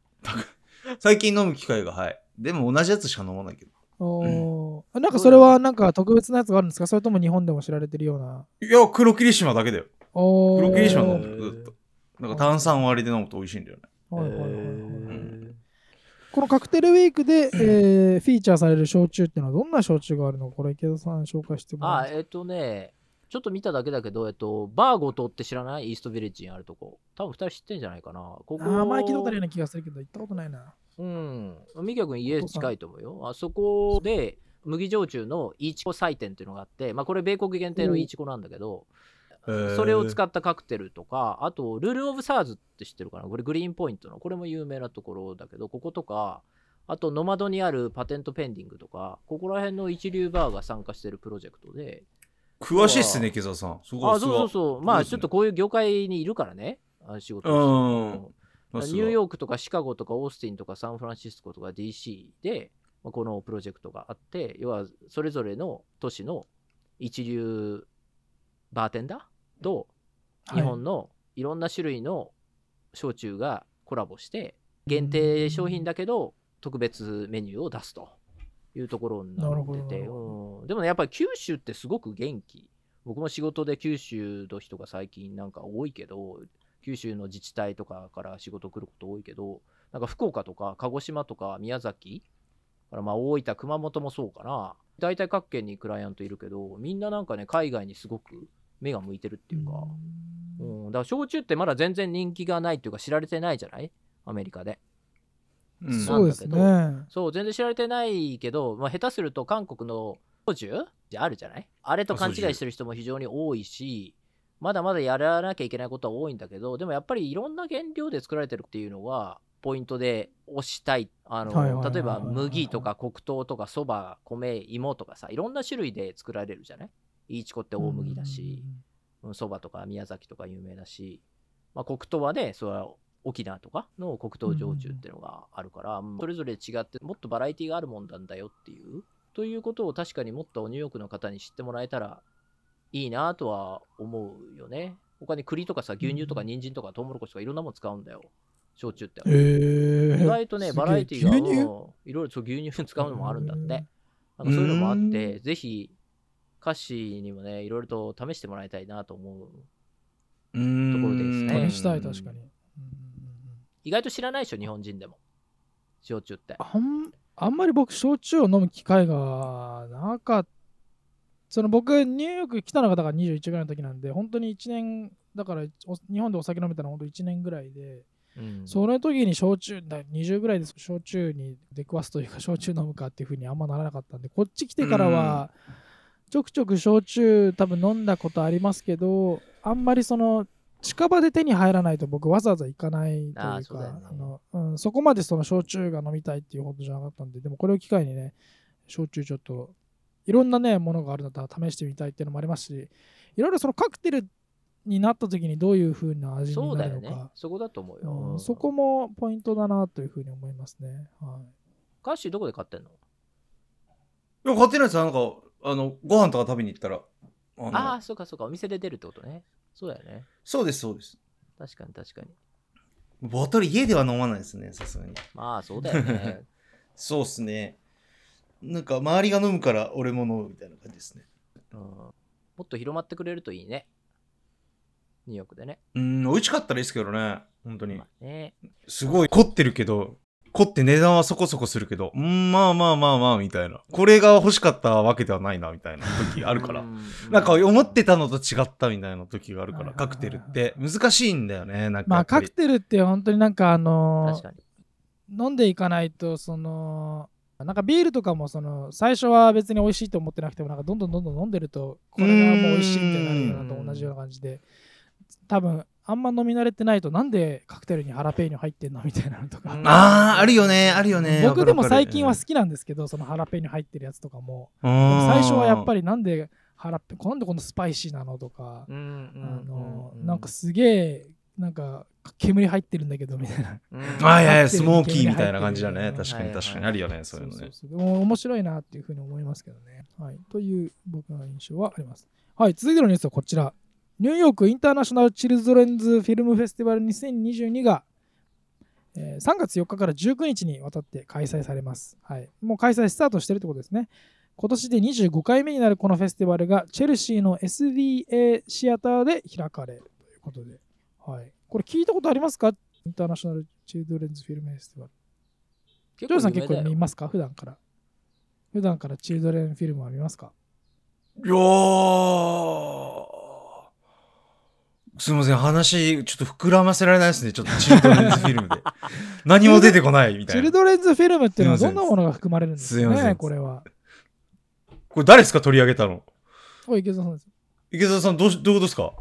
[SPEAKER 2] 最近飲む機会が、はい。でも同じやつしか飲まないけど。
[SPEAKER 1] おーなんかそれはなんか特別なやつがあるんですか？それとも日本でも知られてるような？
[SPEAKER 2] いや、黒霧島だけだよ。
[SPEAKER 1] おー
[SPEAKER 2] 黒霧島の
[SPEAKER 3] へー
[SPEAKER 2] ずっと。なんか炭酸割りで飲むと美味しいんだよね。
[SPEAKER 1] はいはいはいこのカクテルウィークで、えーフィーチャーされる焼酎っていうのはどんな焼酎があるのこれ池田さん紹介してもら
[SPEAKER 3] あ、えっ、とね、ちょっと見ただけだけど、えっと、バーゴトって知らない？イーストビレッジにあるとこ。多分二人知ってんじゃないかな。ここ
[SPEAKER 1] あー前聞いたことあるような気がするけど行ったことないな。
[SPEAKER 3] うん。ミキヤ君家近いと思うよ。あそこで麦焼酎のイチコ祭典っていうのがあって、まあこれ米国限定のイチコなんだけど、それを使ったカクテルとか、あと、ルール・オブ・サーズって知ってるかな？これグリーンポイントの、これも有名なところだけど、こことか、あと、ノマドにあるパテントペンディングとか、ここら辺の一流バーが参加してるプロジェクトで、
[SPEAKER 2] 詳しいっすね、池澤さん。
[SPEAKER 3] あ、そうそうそう、まあちょっとこういう業界にいるからね、あ仕事
[SPEAKER 2] うん
[SPEAKER 3] ニューヨークとかシカゴとかオースティンとかサンフランシスコとか DC で、まあこのプロジェクトがあって、要はそれぞれの都市の一流バーテンダーと日本のいろんな種類の焼酎がコラボして、限定商品だけど特別メニューを出すというところになってて、でもね、やっぱり九州ってすごく元気。僕も仕事で九州の人が最近なんか多いけど、九州の自治体とかから仕事来ること多いけど、なんか福岡とか鹿児島とか宮崎からまあ大分、熊本もそうかな。大体各県にクライアントいるけど、みんななんかね、海外にすごく目が向いてるっていうか、うん、だから焼酎ってまだ全然人気がないっていうか知られてないじゃない？アメリカで。
[SPEAKER 2] うん。
[SPEAKER 1] そうですね。
[SPEAKER 3] そう、全然知られてないけど、まあ、下手すると韓国の焼酎じゃあるじゃない？あれと勘違いしてる人も非常に多いし、まだまだやらなきゃいけないことは多いんだけど、でもやっぱりいろんな原料で作られてるっていうのは、ポイントで推したい。あの、例えば麦とか黒糖とかそば、米、芋とかさ、いろんな種類で作られるじゃない？イーチコって大麦だし、そばとか宮崎とか有名だし、まあ、黒糖はね、それは沖縄とかの黒糖焼酎っていうのがあるから、それぞれ違ってもっとバラエティがあるもんなんだよっていう、ということを確かにもっとニューヨークの方に知ってもらえたらいいなとは思うよね。他に栗とかさ、牛乳とか人参とかトウモロコシとかいろんなもの使うんだよ。焼酎って。
[SPEAKER 1] えー、
[SPEAKER 3] 意外とね、バラエティが、
[SPEAKER 1] 牛乳？
[SPEAKER 3] うんいろいろそう牛乳使うのもあるんだって。なんかそういうのもあって、ぜひ、歌詞にもね、いろいろと試してもらいたいなと思う。ところですね
[SPEAKER 1] 試したい、確かに。うん
[SPEAKER 3] 意外と知らないでしょ、日本人でも。焼酎って。
[SPEAKER 1] あんあんまり僕、焼酎を飲む機会がなかった。その僕、ニューヨーク来たのがだから21ぐらいの時なんで、本当に1年、だからお日本でお酒飲めたのは本当1年ぐらいで、
[SPEAKER 3] うん。
[SPEAKER 1] その時に焼酎、だ20ぐらいです、焼酎に出くわすというか、焼酎飲むかっていうふうにあんまならなかったんで、こっち来てからは、ちょくちょく焼酎多分飲んだことありますけど、あんまりその、近場で手に入らないと僕わざわざ行かないというか
[SPEAKER 3] そね。
[SPEAKER 1] あのうん、そこまでその焼酎が飲みたいっていうほどじゃなかったんででもこれを機会にね焼酎ちょっといろんなねものがあるんだったら試してみたいっていうのもありますしいろいろそのカクテルになった時にどういう風な味に
[SPEAKER 3] そうだよ
[SPEAKER 1] なるのか。
[SPEAKER 3] ねそこだと思うよ。
[SPEAKER 1] うん
[SPEAKER 3] うん
[SPEAKER 1] そこもポイントだなというふうに思いますね。はい
[SPEAKER 3] カッシーどこで買ってんの？
[SPEAKER 2] いや、買ってないですよ。なんか、あの、ご飯とか食べに行ったら。あの
[SPEAKER 3] ああ、そうかそうか。お店で出るってことね。そうだよね。
[SPEAKER 2] そうです、そうです。
[SPEAKER 3] 確かに確かに。
[SPEAKER 2] ボトル家では飲まないですね、さすがに。
[SPEAKER 3] まあ、そうだよね。
[SPEAKER 2] そうっすね。なんか、周りが飲むから俺も飲むみたいな感じですね。
[SPEAKER 3] うん、もっと広まってくれるといいね。ニューヨークでね。
[SPEAKER 2] うん、美味しかったらいいですけどね。本当に
[SPEAKER 3] ま。あね。
[SPEAKER 2] すごい凝ってるけど、凝って値段はそこそこするけど、うん、まあまあまあまあ、みたいな。これが欲しかったわけではないな、みたいな時 あるから
[SPEAKER 3] う。ん
[SPEAKER 2] なんか思ってたのと違ったみたいな時があるから、カクテルって難しいんだよね。なんか
[SPEAKER 1] まあ。カクテルって本当になんかあのー
[SPEAKER 3] 確かに。
[SPEAKER 1] 飲んでいかないとそのなんかビールとかもその最初は別に美味しいと思ってなくてもなんかどんどんどんどん飲んでるとこれがもう美味しいみたいになるようなと同じような感じで多分あんま飲み慣れてないとなんでカクテルにハラペーニョ入ってんのみたいなのとか、
[SPEAKER 3] うん
[SPEAKER 2] ああ、あるよね、あるよね。
[SPEAKER 1] 僕でも最近は
[SPEAKER 2] 好
[SPEAKER 1] 好きなんですけどそのハラペーニョ入ってるやつとかも。最初はやっぱ
[SPEAKER 2] り。
[SPEAKER 1] りなんでハラペなんでこんなスパイシーなのとか、
[SPEAKER 3] うんうん
[SPEAKER 1] あの
[SPEAKER 3] うん
[SPEAKER 1] なんかすげえなんか煙入ってるんだけどみたいな
[SPEAKER 3] うん
[SPEAKER 2] あいやいや、スモーキーみたいな感じだね。確かに確かに。あるよね、そういうのね。
[SPEAKER 1] そうそうそう面白いなっていうふうに思いますけどね。はい。という僕の印象はあります。はい。続いてのニュースはこちら。ニューヨークインターナショナル・チルドレンズ・フィルム・フェスティバル2022が、えー3月4日から19日にわたって開催されます。はい、もう開催スタートしてるってことですね。今年で25回目になるこのフェスティバルがチェルシーの SVA シアターで開かれるということで、はい、これ聞いたことありますか？インターナショナル・チルドレンズ・フィルム・フェスティバル。ジョージさん結構見ますか？普段から。普段からチルドレンフィルムは見ますか？
[SPEAKER 2] いやーすいません、話、ちょっと膨らませられないですね。ちょっとチルドレンズフィルムで。何も出てこないみた
[SPEAKER 1] チル
[SPEAKER 2] いな。
[SPEAKER 1] ドレンズフィルムっていうのはどんなものが含まれるんですかね？これは。
[SPEAKER 2] これ誰ですか取り上げたの？
[SPEAKER 1] お池澤さんです。
[SPEAKER 2] 池澤さん、どうしどういうことですか？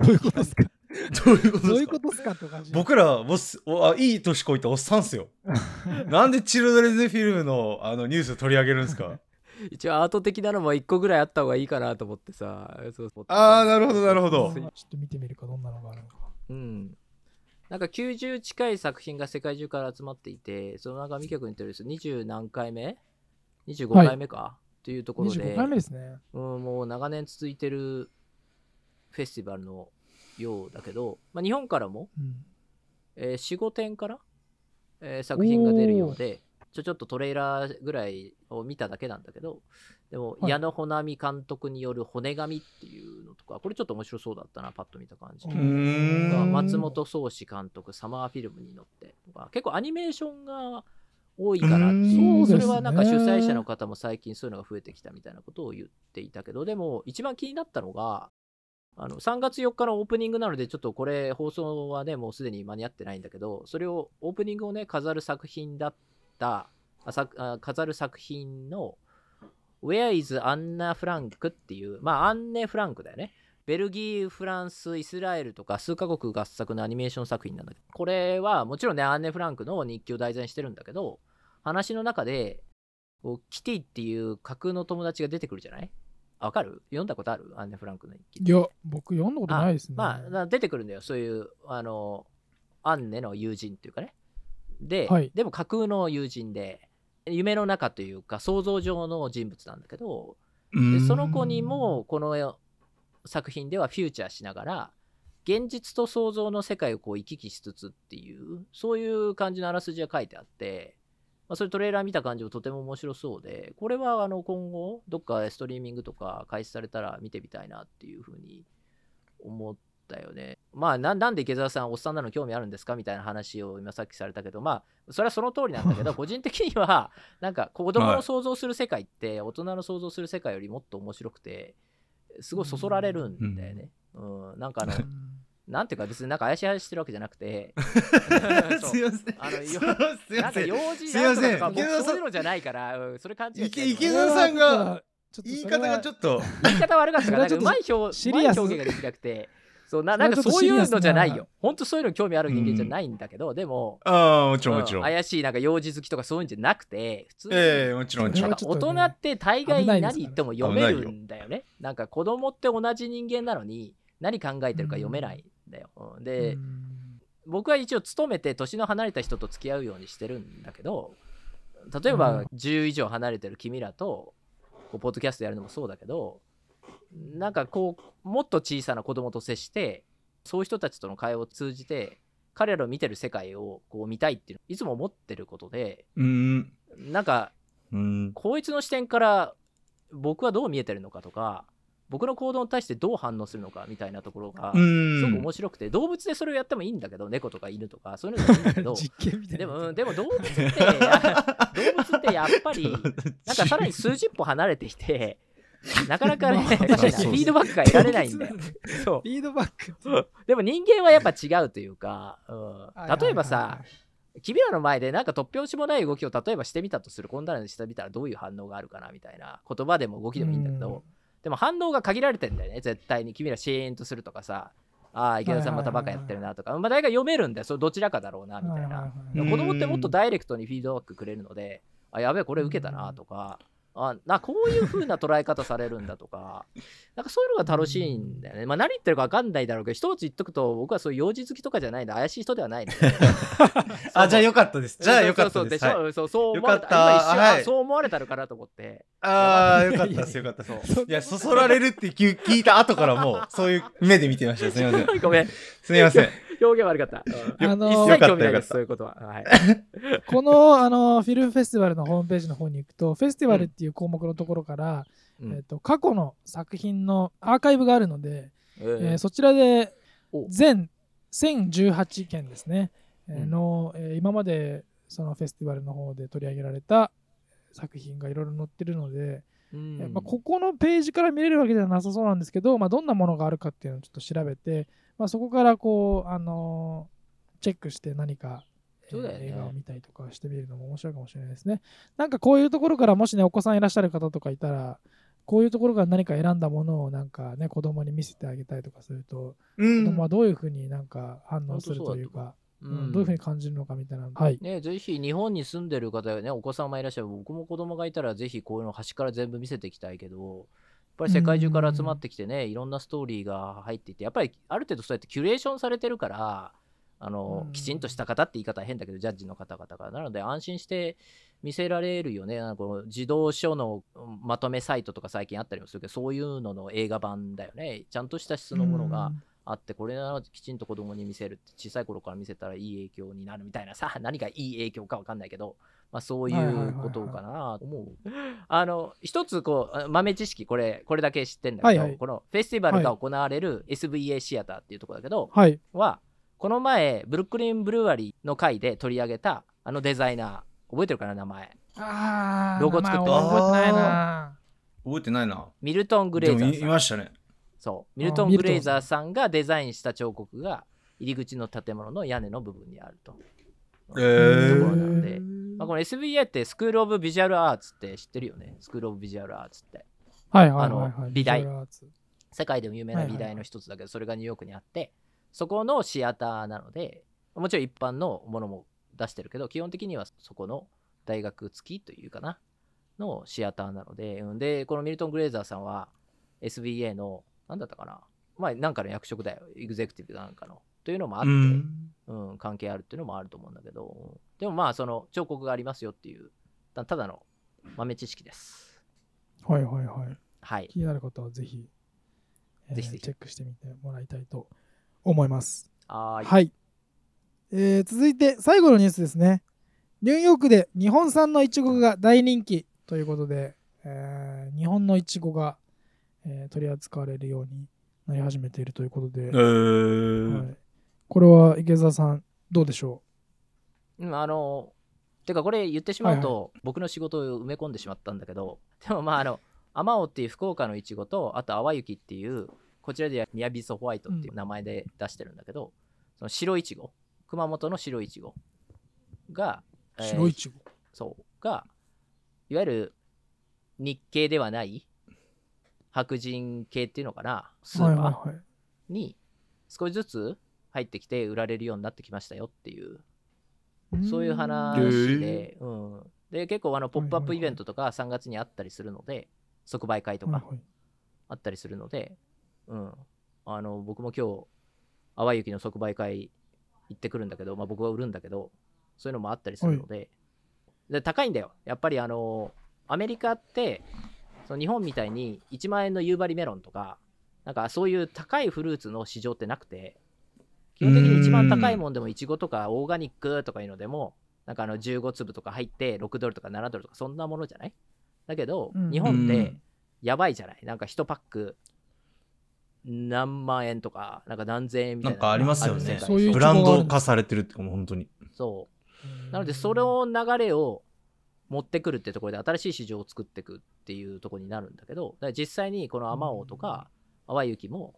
[SPEAKER 1] どういうことですか？
[SPEAKER 2] どういうこと
[SPEAKER 1] どう
[SPEAKER 2] ですか？
[SPEAKER 1] いうことですかって感じ。
[SPEAKER 2] 僕らおっすおあ、いい年こいたおっさんっすよ。なんでチルドレンズフィルムのあのニュース取り上げるんですか？
[SPEAKER 3] 一応アート的なのも1個ぐらいあった方がいいかなと思ってさそうそう
[SPEAKER 2] あーなるほどなるほど
[SPEAKER 1] ちょっと見てみるか、どんなのがあるのか。
[SPEAKER 3] うんなんか90近い作品が世界中から集まっていてその中見客にとるです20何回目 ?25 回目か、というところで
[SPEAKER 1] 25回目ですね。
[SPEAKER 3] うん、もう長年続いてるフェスティバルのようだけど、まあ、日本からも、
[SPEAKER 1] うん。
[SPEAKER 3] えー、45点から、えー作品が出るようでちょちょっとトレーラーぐらいを見ただけなんだけどでも、
[SPEAKER 1] はい。
[SPEAKER 3] 矢野穂波監督による骨紙っていうのとかこれちょっと面白そうだったなパッと見た感じ。松本壮志監督サマーフィルムに乗ってとか結構アニメーションが多いかなっていう
[SPEAKER 1] うん
[SPEAKER 3] それはなんか主催者の方も最近そういうのが増えてきたみたいなことを言っていたけどでも一番気になったのがあの3月4日のオープニングなのでちょっとこれ放送はねもうすでに間に合ってないんだけどそれをオープニングをね飾る作品だったあさあ飾る作品の Where is Anna Frank っていうまあアンネ・フランクだよね。ベルギー、フランス、イスラエルとか数カ国合作のアニメーション作品なんだけど、これはもちろんね、アンネ・フランクの日記を題材にしてるんだけど、話の中で、キティっていう架空の友達が出てくるじゃない？わかる？読んだことある？アンネ・フランクの日記。
[SPEAKER 1] いや、僕読んだことないですね。
[SPEAKER 3] まあ、な出てくるんだよ、そういう、あの、アンネの友人っていうかね。で、
[SPEAKER 1] はい
[SPEAKER 3] でも架空の友人で、夢の中というか、想像上の人物なんだけど、でその子にもこの作品ではフューチャーしながら現実と想像の世界をこう行き来しつつっていうそういう感じのあらすじが書いてあって、まあ、それトレーラー見た感じもとても面白そうでこれはあの今後どっかストリーミングとか開始されたら見てみたいなっていうふうに思ったよね。まあななんで池澤さんおっさんなの興味あるんですかみたいな話を今さっきされたけどまあそれはその通りなんだけど 個人的にはなんか子供の想像する世界って大人の想像する世界よりもっと面白くてすごいそそられるんだよね。うん、なんかあの
[SPEAKER 1] うん
[SPEAKER 3] なんていうか別になんか怪しい話してるわけじゃなくて そう
[SPEAKER 2] すいません。
[SPEAKER 3] あのよ
[SPEAKER 2] すい
[SPEAKER 3] なんか
[SPEAKER 2] ません。
[SPEAKER 3] 用事
[SPEAKER 2] すいません
[SPEAKER 3] なんとかとか僕
[SPEAKER 2] 池田さん
[SPEAKER 3] そういうのじゃないから、うん、それ勘違い
[SPEAKER 2] 池田さんが
[SPEAKER 1] ちょっと
[SPEAKER 2] 言い方がちょ
[SPEAKER 1] っ
[SPEAKER 2] っと。
[SPEAKER 3] 言い方悪かったからなんかうまい表
[SPEAKER 1] シリアス
[SPEAKER 3] うまい表現ができなくてそうななんか
[SPEAKER 1] そ
[SPEAKER 3] ういうのじゃないよ本当そういうの興味ある人間じゃないんだけど、でも
[SPEAKER 2] ああ、もちろんもちろ。
[SPEAKER 3] うん怪しいなんか幼児好きとかそういうんじゃなくて普通に
[SPEAKER 2] ええもちろんもちろん
[SPEAKER 3] なんか。大人って大概何言っても読めるんだよね。なんか子供って同じ人間なのに何考えてるか読めないんだよ。うんで、僕は一応勤めて年の離れた人と付き合うようにしてるんだけど例えば
[SPEAKER 1] うん
[SPEAKER 3] 10以上離れてる君らとこうポッドキャストやるのもそうだけどなんかこうもっと小さな子供と接してそういう人たちとの会話を通じて彼らを見てる世界をこう見たいっていういつも思ってることで
[SPEAKER 2] うーん。
[SPEAKER 3] なんか
[SPEAKER 2] うん。
[SPEAKER 3] こいつの視点から僕はどう見えてるのかとか僕の行動に対してどう反応するのかみたいなところが
[SPEAKER 2] う
[SPEAKER 3] すごく
[SPEAKER 2] ん。
[SPEAKER 3] 面白くて動物でそれをやってもいいんだけど猫とか犬とかそういうのでもいいんだけど。でも、うんでも動物ってや 動物ってやっぱりなんかさらに数十歩離れていてなかなかね
[SPEAKER 1] まあ
[SPEAKER 3] フィードバックが得られないんだよ。そう
[SPEAKER 1] フィードバック。
[SPEAKER 3] うんでも人間はやっぱ違うというか、うん例えばさ、君らの前でなんか突拍子もない動きを例えばしてみたとするこんなのしてみたらどういう反応があるかなみたいな言葉でも動きでもいいんだけど、でも反応が限られてんだよね絶対に。君らシーンとするとかさ。ああ池田さんまたバカやってるなとか、まあ大概読めるんだよ。それどちらかだろうなみたいな、
[SPEAKER 1] はいはいはい。
[SPEAKER 3] でも子供ってもっとダイレクトにフィードバックくれるのであやべえこれ受けたなとか、あなこういう風な捉え方されるんだとか なんかそういうのが楽しいんだよね、まあ、何言ってるか分かんないだろうけど一つ言っとくと僕はそういう幼児好きとかじゃないんで怪しい人ではない
[SPEAKER 2] あ、じゃあよかったです。じゃあよかったです。
[SPEAKER 3] そう
[SPEAKER 2] はい
[SPEAKER 3] そうそうそう思われた
[SPEAKER 2] よかった
[SPEAKER 3] 今一瞬、あ
[SPEAKER 2] はい
[SPEAKER 3] そう思われたのかなと思って
[SPEAKER 2] ああ、よかったです。よかったです。
[SPEAKER 3] そう
[SPEAKER 2] いや、そそられるって聞聞いた後からもう、そういう目で見てました。すみません。
[SPEAKER 3] ごめん
[SPEAKER 2] すみません。
[SPEAKER 3] 表現悪かった。うん。
[SPEAKER 1] あの
[SPEAKER 3] 一
[SPEAKER 2] よかった
[SPEAKER 3] 切興味ないです、そういうことは。はい。
[SPEAKER 1] このあのフィルムフェスティバルのホームページの方に行くと、フェスティバルっていう項目のところから、
[SPEAKER 3] うん。
[SPEAKER 1] えっと過去の作品のアーカイブがあるので、
[SPEAKER 3] え
[SPEAKER 1] え。
[SPEAKER 3] ー
[SPEAKER 1] ーそちらで
[SPEAKER 3] お。
[SPEAKER 1] 全1018件ですね、えー
[SPEAKER 3] うん。
[SPEAKER 1] の、えー今までそのフェスティバルの方で取り上げられた作品がいろいろ載ってるので、
[SPEAKER 3] うん。
[SPEAKER 1] えーまあ、ここのページから見れるわけではなさそうなんですけど、まあ、どんなものがあるかっていうのをちょっと調べて、まあ、そこからこう、あのーチェックして何か、えー
[SPEAKER 3] そうだよね
[SPEAKER 1] 映画を見たりとかしてみるのも面白いかもしれないですね。なんかこういうところからもしねお子さんいらっしゃる方とかいたらこういうところから何か選んだものをなんかね子供に見せてあげたりとかすると、
[SPEAKER 2] うん
[SPEAKER 1] 子供はどういうふうになんか反応するというか、
[SPEAKER 3] う
[SPEAKER 1] うんんどういうふうに感じるのかみたいな。はい。
[SPEAKER 3] ね、ぜひ日本に住んでる方やね、お子様いらっしゃる、僕も子供がいたら、ぜひこういうの端から全部見せていきたいけど、ぱり世界中から集まってきてね、いろんなストーリーが入っていて、やっぱりある程度そうやってキュレーションされてるから、あの
[SPEAKER 1] うん
[SPEAKER 3] きちんとした方って言い方は変だけど、ジャッジの方々が。なので、安心して見せられるよね。なんかこの児童書のうんまとめサイトとか最近あったりもするけど、そういうのの映画版だよね。ちゃんとした質のものがあってこれはきちんと子供に見せるって小さい頃から見せたらいい影響になるみたいなさ何がいい影響か分かんないけど、まあ、そういうことかなと思う。あの一つこうあ豆知識これこれだけ知ってんだけど、
[SPEAKER 1] はいはい
[SPEAKER 3] このフェスティバルが行われる SVA シアターっていうところだけど、
[SPEAKER 1] はい。
[SPEAKER 3] はこの前ブルックリン・ブルワリーの回で取り上げたあのデザイナー覚えてるかな名前
[SPEAKER 1] あー
[SPEAKER 3] ロゴ作って
[SPEAKER 1] 覚えてないな。
[SPEAKER 2] 覚えてないな。
[SPEAKER 3] ミルトン・グレイザーさん
[SPEAKER 2] いましたね。
[SPEAKER 3] そうミルトン・グレイザーさんがデザインした彫刻が入り口の建物の屋根の部分にあると。
[SPEAKER 2] え
[SPEAKER 3] ところ
[SPEAKER 2] ー
[SPEAKER 3] なんで、まあ、この SVA ってスクール・オブ・ビジュアル・アーツって知ってるよね？スクール・オブ・ビジュアル・アーツって。
[SPEAKER 1] はいはいはいはい。
[SPEAKER 3] あの美大世界でも有名な美大の一つだけどそれがニューヨークにあってそこのシアターなのでもちろん一般のものも出してるけど基本的にはそこの大学付きというかなのシアターなので、うん、でこのミルトン・グレーザーさんは SVA の何だったかな？まあなんかの役職だよ。エグゼクティブなんかの。というのもあって、
[SPEAKER 2] うん。
[SPEAKER 3] うん、関係あるっていうのもあると思うんだけど、でもまあ、その彫刻がありますよっていう、たただの豆知識です。
[SPEAKER 1] はいはいはい。
[SPEAKER 3] はい。
[SPEAKER 1] 気になる方はぜひ、えー
[SPEAKER 3] ぜひぜひ
[SPEAKER 1] チェックしてみてもらいたいと思います。
[SPEAKER 3] はーい。
[SPEAKER 1] はい、えー続いて最後のニュースですね。ニューヨークで日本産のイチゴが大人気ということで、えー日本のイチゴが、えー取り扱われるようになり始めているということで、
[SPEAKER 2] えー
[SPEAKER 1] はい、これは池澤さんどうでしょ
[SPEAKER 3] う？ん、あの、てかこれ言ってしまうと、僕の仕事を埋め込んでしまったんだけど、でもまあ、あの、アマオっていう福岡のイチゴと、あと淡雪っていう、こちらではニアビソホワイトっていう名前で出してるんだけど、その白いちご、熊本の白いちごが、
[SPEAKER 1] う
[SPEAKER 3] えー
[SPEAKER 1] 白いちご。
[SPEAKER 3] そうがいわゆる日系ではない白人系っていうのかなス
[SPEAKER 1] はい
[SPEAKER 3] ーパ。ーに少しずつ入ってきて売られるようになってきましたよっていうそういう話で,、うん、で結構あのポップアップイベントとか3月にあったりするので即売会とかあったりするので、うん、あの僕も今日淡雪の即売会行ってくるんだけど、まあ、僕は売るんだけどそういうのもあったりするので,、で高いんだよ。やっぱりあのアメリカってその日本みたいに1万円の夕張メロンとかなんかそういう高いフルーツの市場ってなくて基本的に一番高いもんでもイチゴとかオーガニックとかいうのでもなんかあの15粒とか入って6ドルとか7ドルとかそんなものじゃない？だけど、
[SPEAKER 1] うん
[SPEAKER 3] 日本っ
[SPEAKER 2] う
[SPEAKER 3] て
[SPEAKER 2] ん
[SPEAKER 3] やばいじゃない？なんか1パック何万円とかなんか何千円みたいな。
[SPEAKER 2] なんかありますよね。
[SPEAKER 3] る世界。
[SPEAKER 1] そういう
[SPEAKER 2] ブランド化されてるってもう本当に。
[SPEAKER 3] そう。なのでそれを流れを持ってくるってところで新しい市場を作っていくっていうところになるんだけど実際にこのアマオとか淡雪も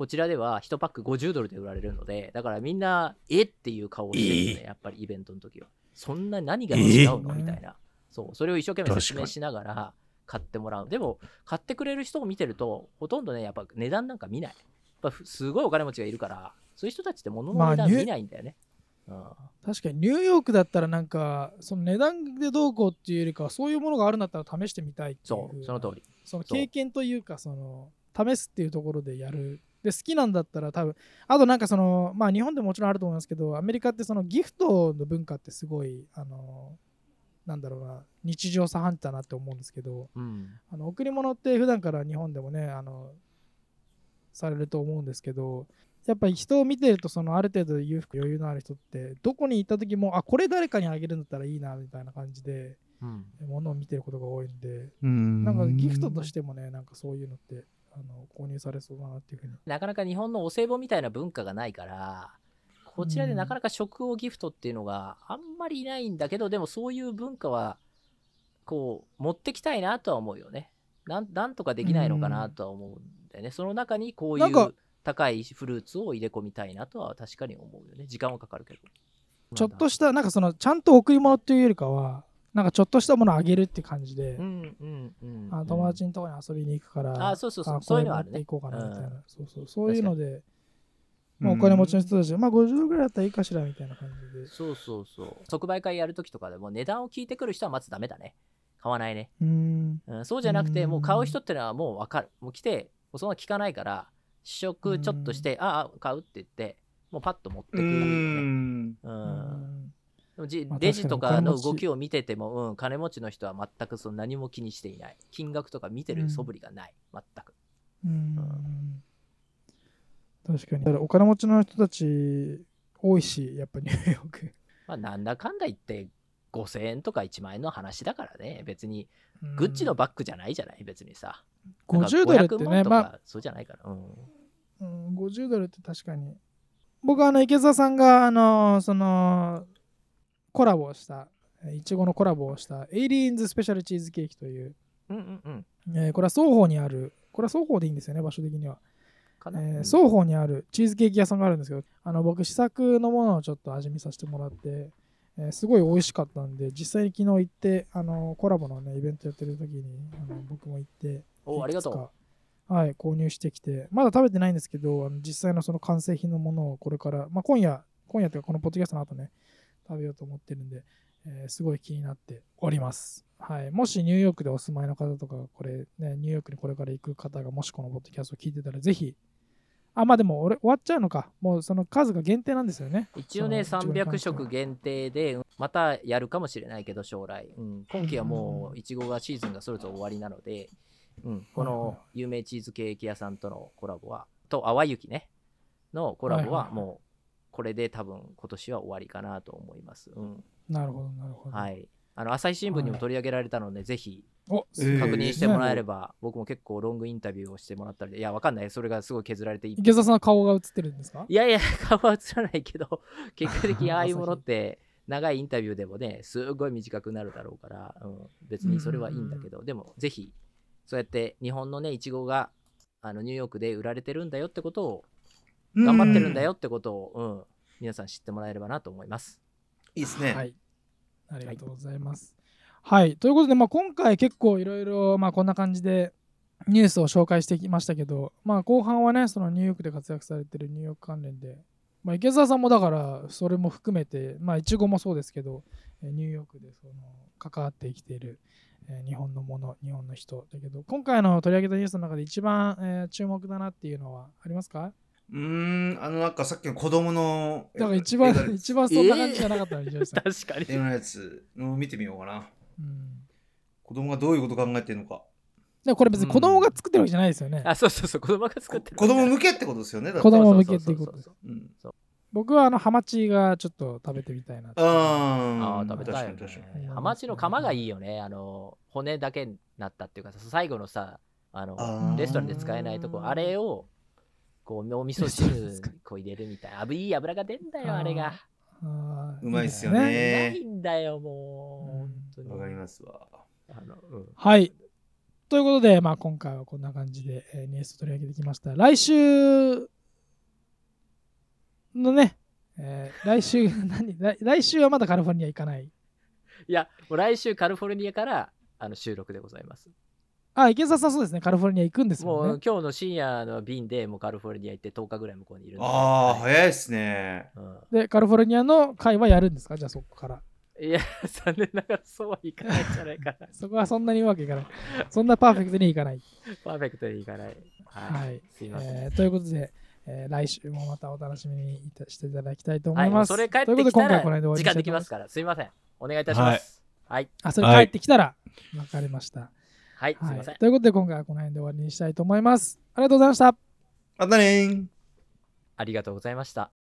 [SPEAKER 3] こちらでは1パック50ドルで売られるのでだからみんなえっていう顔をしてるよね、
[SPEAKER 2] え
[SPEAKER 3] やっぱりイベントの時は。そんな何が違うの、
[SPEAKER 1] え
[SPEAKER 3] みたいな。そう。それを一生懸命説明しながら買ってもらう。でも買ってくれる人を見てるとほとんどねやっぱ値段なんか見ない。やっぱすごいお金持ちがいるからそういう人たちって物の値段見ないんだよね、うん。
[SPEAKER 1] 確かにニューヨークだったらなんかその値段でどうこうっていうよりかはそういうものがあるんだったら試してみたいっていう。
[SPEAKER 3] そうその通り。
[SPEAKER 1] その経験というかその試すっていうところでやるで好きなんだったら多分あとなんかそのまあ日本でももちろんあると思いますけどアメリカってそのギフトの文化ってすごいあのなんだろうな日常茶飯事だなって思うんですけど
[SPEAKER 3] うん。
[SPEAKER 1] あの贈り物って普段から日本でもねあのされると思うんですけどやっぱり人を見てるとそのある程度裕福余裕のある人ってどこに行った時もあこれ誰かにあげるんだったらいいなみたいな感じで
[SPEAKER 3] うん。
[SPEAKER 1] 物を見てることが多いんで
[SPEAKER 2] うん。
[SPEAKER 1] なんかギフトとしてもねなんかそういうのってあの購入されそうだなっていうふうに。
[SPEAKER 3] なかなか日本のお歳暮みたいな文化がないからこちらでなかなか食をギフトっていうのがあんまりいないんだけどでもそういう文化はこう持ってきたいなとは思うよね。なんなんとかできないのかなとは思うんだよね。その中にこういう高いフルーツを入れ込みたいなとは確かに思うよね。時間はかかるけど。
[SPEAKER 1] ちょっとしたなんかそのちゃんと贈り物っていうよりかはなんかちょっとしたものをあげるって感じで、
[SPEAKER 3] うんうんうん
[SPEAKER 1] あ友達のところに遊びに行くから、
[SPEAKER 3] あそうそうそう
[SPEAKER 1] あ
[SPEAKER 3] そういうのはあるね
[SPEAKER 1] これ持っていこうかなみたいな、
[SPEAKER 3] うん。
[SPEAKER 1] そうそうそういうので、まあ、お金持ちの人たち、まあ50ドルぐらいだったらいいかしらみたいな感じで。
[SPEAKER 3] そうそうそう。即売会やるときとかでも値段を聞いてくる人はまずダメだね。買わないね。
[SPEAKER 1] うーん。
[SPEAKER 3] うん、そうじゃなくて、
[SPEAKER 1] うん
[SPEAKER 3] もう買う人ってのはもう分かる。もう来て、もうそんな聞かないから、試食ちょっとして、ああ、買うって言って、もうパッと持ってく
[SPEAKER 2] う
[SPEAKER 3] るよね。
[SPEAKER 2] ん。
[SPEAKER 3] う。
[SPEAKER 1] うんん
[SPEAKER 3] でもじ
[SPEAKER 1] まあ
[SPEAKER 3] レジとかの動きを見てても、うん、金持ちの人は全くその何も気にしていない。金額とか見てる素振りがない。全く。
[SPEAKER 1] うん確かにだからお金持ちの人たち多いしやっぱニューヨーク
[SPEAKER 3] まあ、なんだかんだ言って、5000円とか1万円の話だからね。別に、
[SPEAKER 1] うん
[SPEAKER 3] グッチのバッグじゃないじゃない？別にさ。なんか
[SPEAKER 1] 50ドルって
[SPEAKER 3] 500万
[SPEAKER 1] ねまあ
[SPEAKER 3] そうじゃないから。うん。
[SPEAKER 1] うん、50ドルって確かに僕はあの池澤さんがあのそのコラボをしたえーいちごのコラボをしたエイリーンズスペシャルチーズケーキという、
[SPEAKER 3] うんうんうん。
[SPEAKER 1] えーこれは双方にあるこれは双方でいいんですよね場所的には、えー
[SPEAKER 3] うん。
[SPEAKER 1] 双方にあるチーズケーキ屋さんがあるんですけどあの僕試作のものをちょっと味見させてもらって、えーすごい美味しかったんで実際に昨日行ってあのコラボのねイベントやってる時にあの僕も行って
[SPEAKER 3] おありがとう。
[SPEAKER 1] はい、購入してきて、まだ食べてないんですけど、あの実際のその完成品のものをこれから、まあ、今夜、今夜というかこのポッドキャストの後ね、食べようと思ってるんで、えーすごい気になっております。はい、もしニューヨークでお住まいの方とか、これ、ね、ニューヨークにこれから行く方が、もしこのポッドキャストを聞いてたら、ぜひ、あ、まあでも俺終わっちゃうのか、もうその数が限定なんですよね。
[SPEAKER 3] 一応ね、
[SPEAKER 1] そのいちごに
[SPEAKER 3] 300
[SPEAKER 1] 関しては
[SPEAKER 3] 食限定で、またやるかもしれないけど、将来。うん、今期はもう、いちごがシーズンがそろそろ終わりなので、うん、この有名チーズケーキ屋さんとのコラボは、と、淡雪ね、のコラボ
[SPEAKER 1] は
[SPEAKER 3] もう、これで多分今年は終わりかなと思います。うん、
[SPEAKER 1] なるほど、なるほど。
[SPEAKER 3] はい。あの朝日新聞にも取り上げられたので、ぜひ確認してもらえれ
[SPEAKER 1] ば。
[SPEAKER 3] ば、僕も結構ロングインタビューをしてもらったりで、いや、わかんない。それがすごい削られていい。
[SPEAKER 1] 池澤さんの顔が映ってるんですか？
[SPEAKER 3] いやいや、顔は映らないけど、結果的に ああいうものって、長いインタビューでもね、すごい短くなるだろうから、うん、別にそれはいいんだけど、でも、ぜひ、そうやって日本のね、いちごがあのニューヨークで売られてるんだよってことを、頑張ってるんだよってことを、うん、皆さん知ってもらえればなと思います。
[SPEAKER 2] いいですね。
[SPEAKER 1] はい。ありがとうございます。はい。ということで、まあ、今回結構いろいろ、まあ、こんな感じでニュースを紹介してきましたけど、まあ、後半はね、そのニューヨークで活躍されてるニューヨーク関連で、まあ、池澤さんもだから、それも含めて、まあ、いちごもそうですけど、えーニューヨークでその関わって生きている、えー日本のもの、日本の人だけど、今回の取り上げたニュースの中で一番、えー注目だなっていうのはありますか？
[SPEAKER 2] うーん、あのなんかさっきの子供の
[SPEAKER 1] だから一番一番そんな感じじゃなかったの、伊集院さん。
[SPEAKER 3] 確かに。
[SPEAKER 2] 映画のやつの見てみようかな。
[SPEAKER 1] うん
[SPEAKER 2] 子供がどういうこと考えてるのか。
[SPEAKER 1] でもこれ別に。子供が作ってるわけじゃないですよね。
[SPEAKER 3] あ、そうそうそう、子供が作ってる。
[SPEAKER 2] 子供向けってことですよね。
[SPEAKER 1] 子供向けっていうことです僕はあのハマチがちょっと食べてみたいな
[SPEAKER 2] あ
[SPEAKER 3] あ食べたい。ね。ハマチの釜がいいよね。あの、骨だけになったっていうかさ、最後のさ、あのレストランで使えないとこ、あれを、こう、お味噌汁こう入れるみたいな。あぶいい油が出んだよ、あれが。
[SPEAKER 2] うまいっすよね
[SPEAKER 3] ないんだよ、もう。
[SPEAKER 1] うん
[SPEAKER 3] 本当に
[SPEAKER 2] わかりますわ。
[SPEAKER 3] あのうん
[SPEAKER 1] はい。ということで、まあ、今回はこんな感じで、えーニュースを取り上げてきました。来週のね、えー来週 何来、来週はまだカリフォルニア行かない。
[SPEAKER 3] いや、もう来週カリフォルニアからあの収録でございます。
[SPEAKER 1] あ、池澤さんそうですね、カリフォルニア行くんですもんね
[SPEAKER 3] もう。今日の深夜の便でもうカリフォルニア行って10日ぐらい向こうにいるんで。
[SPEAKER 2] ああ、
[SPEAKER 3] はい
[SPEAKER 2] 早いっすね。
[SPEAKER 3] うん
[SPEAKER 1] で、カリフォルニアの会はやるんですか？じゃあそこから。
[SPEAKER 3] いや、残念ながらそうはいかないんじゃないかな。
[SPEAKER 1] そこはそんなにうまくいかない。そんなパーフェクトにいかない。
[SPEAKER 3] パーフェクトにいかない。はい。
[SPEAKER 1] はい。
[SPEAKER 3] すいません。
[SPEAKER 1] えーということで、えー来週もまたお楽しみにいたしていただきたいと思
[SPEAKER 3] はい
[SPEAKER 1] ます。
[SPEAKER 3] うそれ帰って
[SPEAKER 1] ということで
[SPEAKER 3] きた
[SPEAKER 1] 今回はこの辺で
[SPEAKER 3] ら時間できますから、すいません。お願いいたします。はい。
[SPEAKER 1] あ、それ帰ってきたら、わかりました。
[SPEAKER 3] はい、すい
[SPEAKER 1] はい
[SPEAKER 3] ません。
[SPEAKER 1] ということで今回はこの辺で終わりにしたいと思います。ありがとうございました。
[SPEAKER 2] またねー。
[SPEAKER 3] ありがとうございました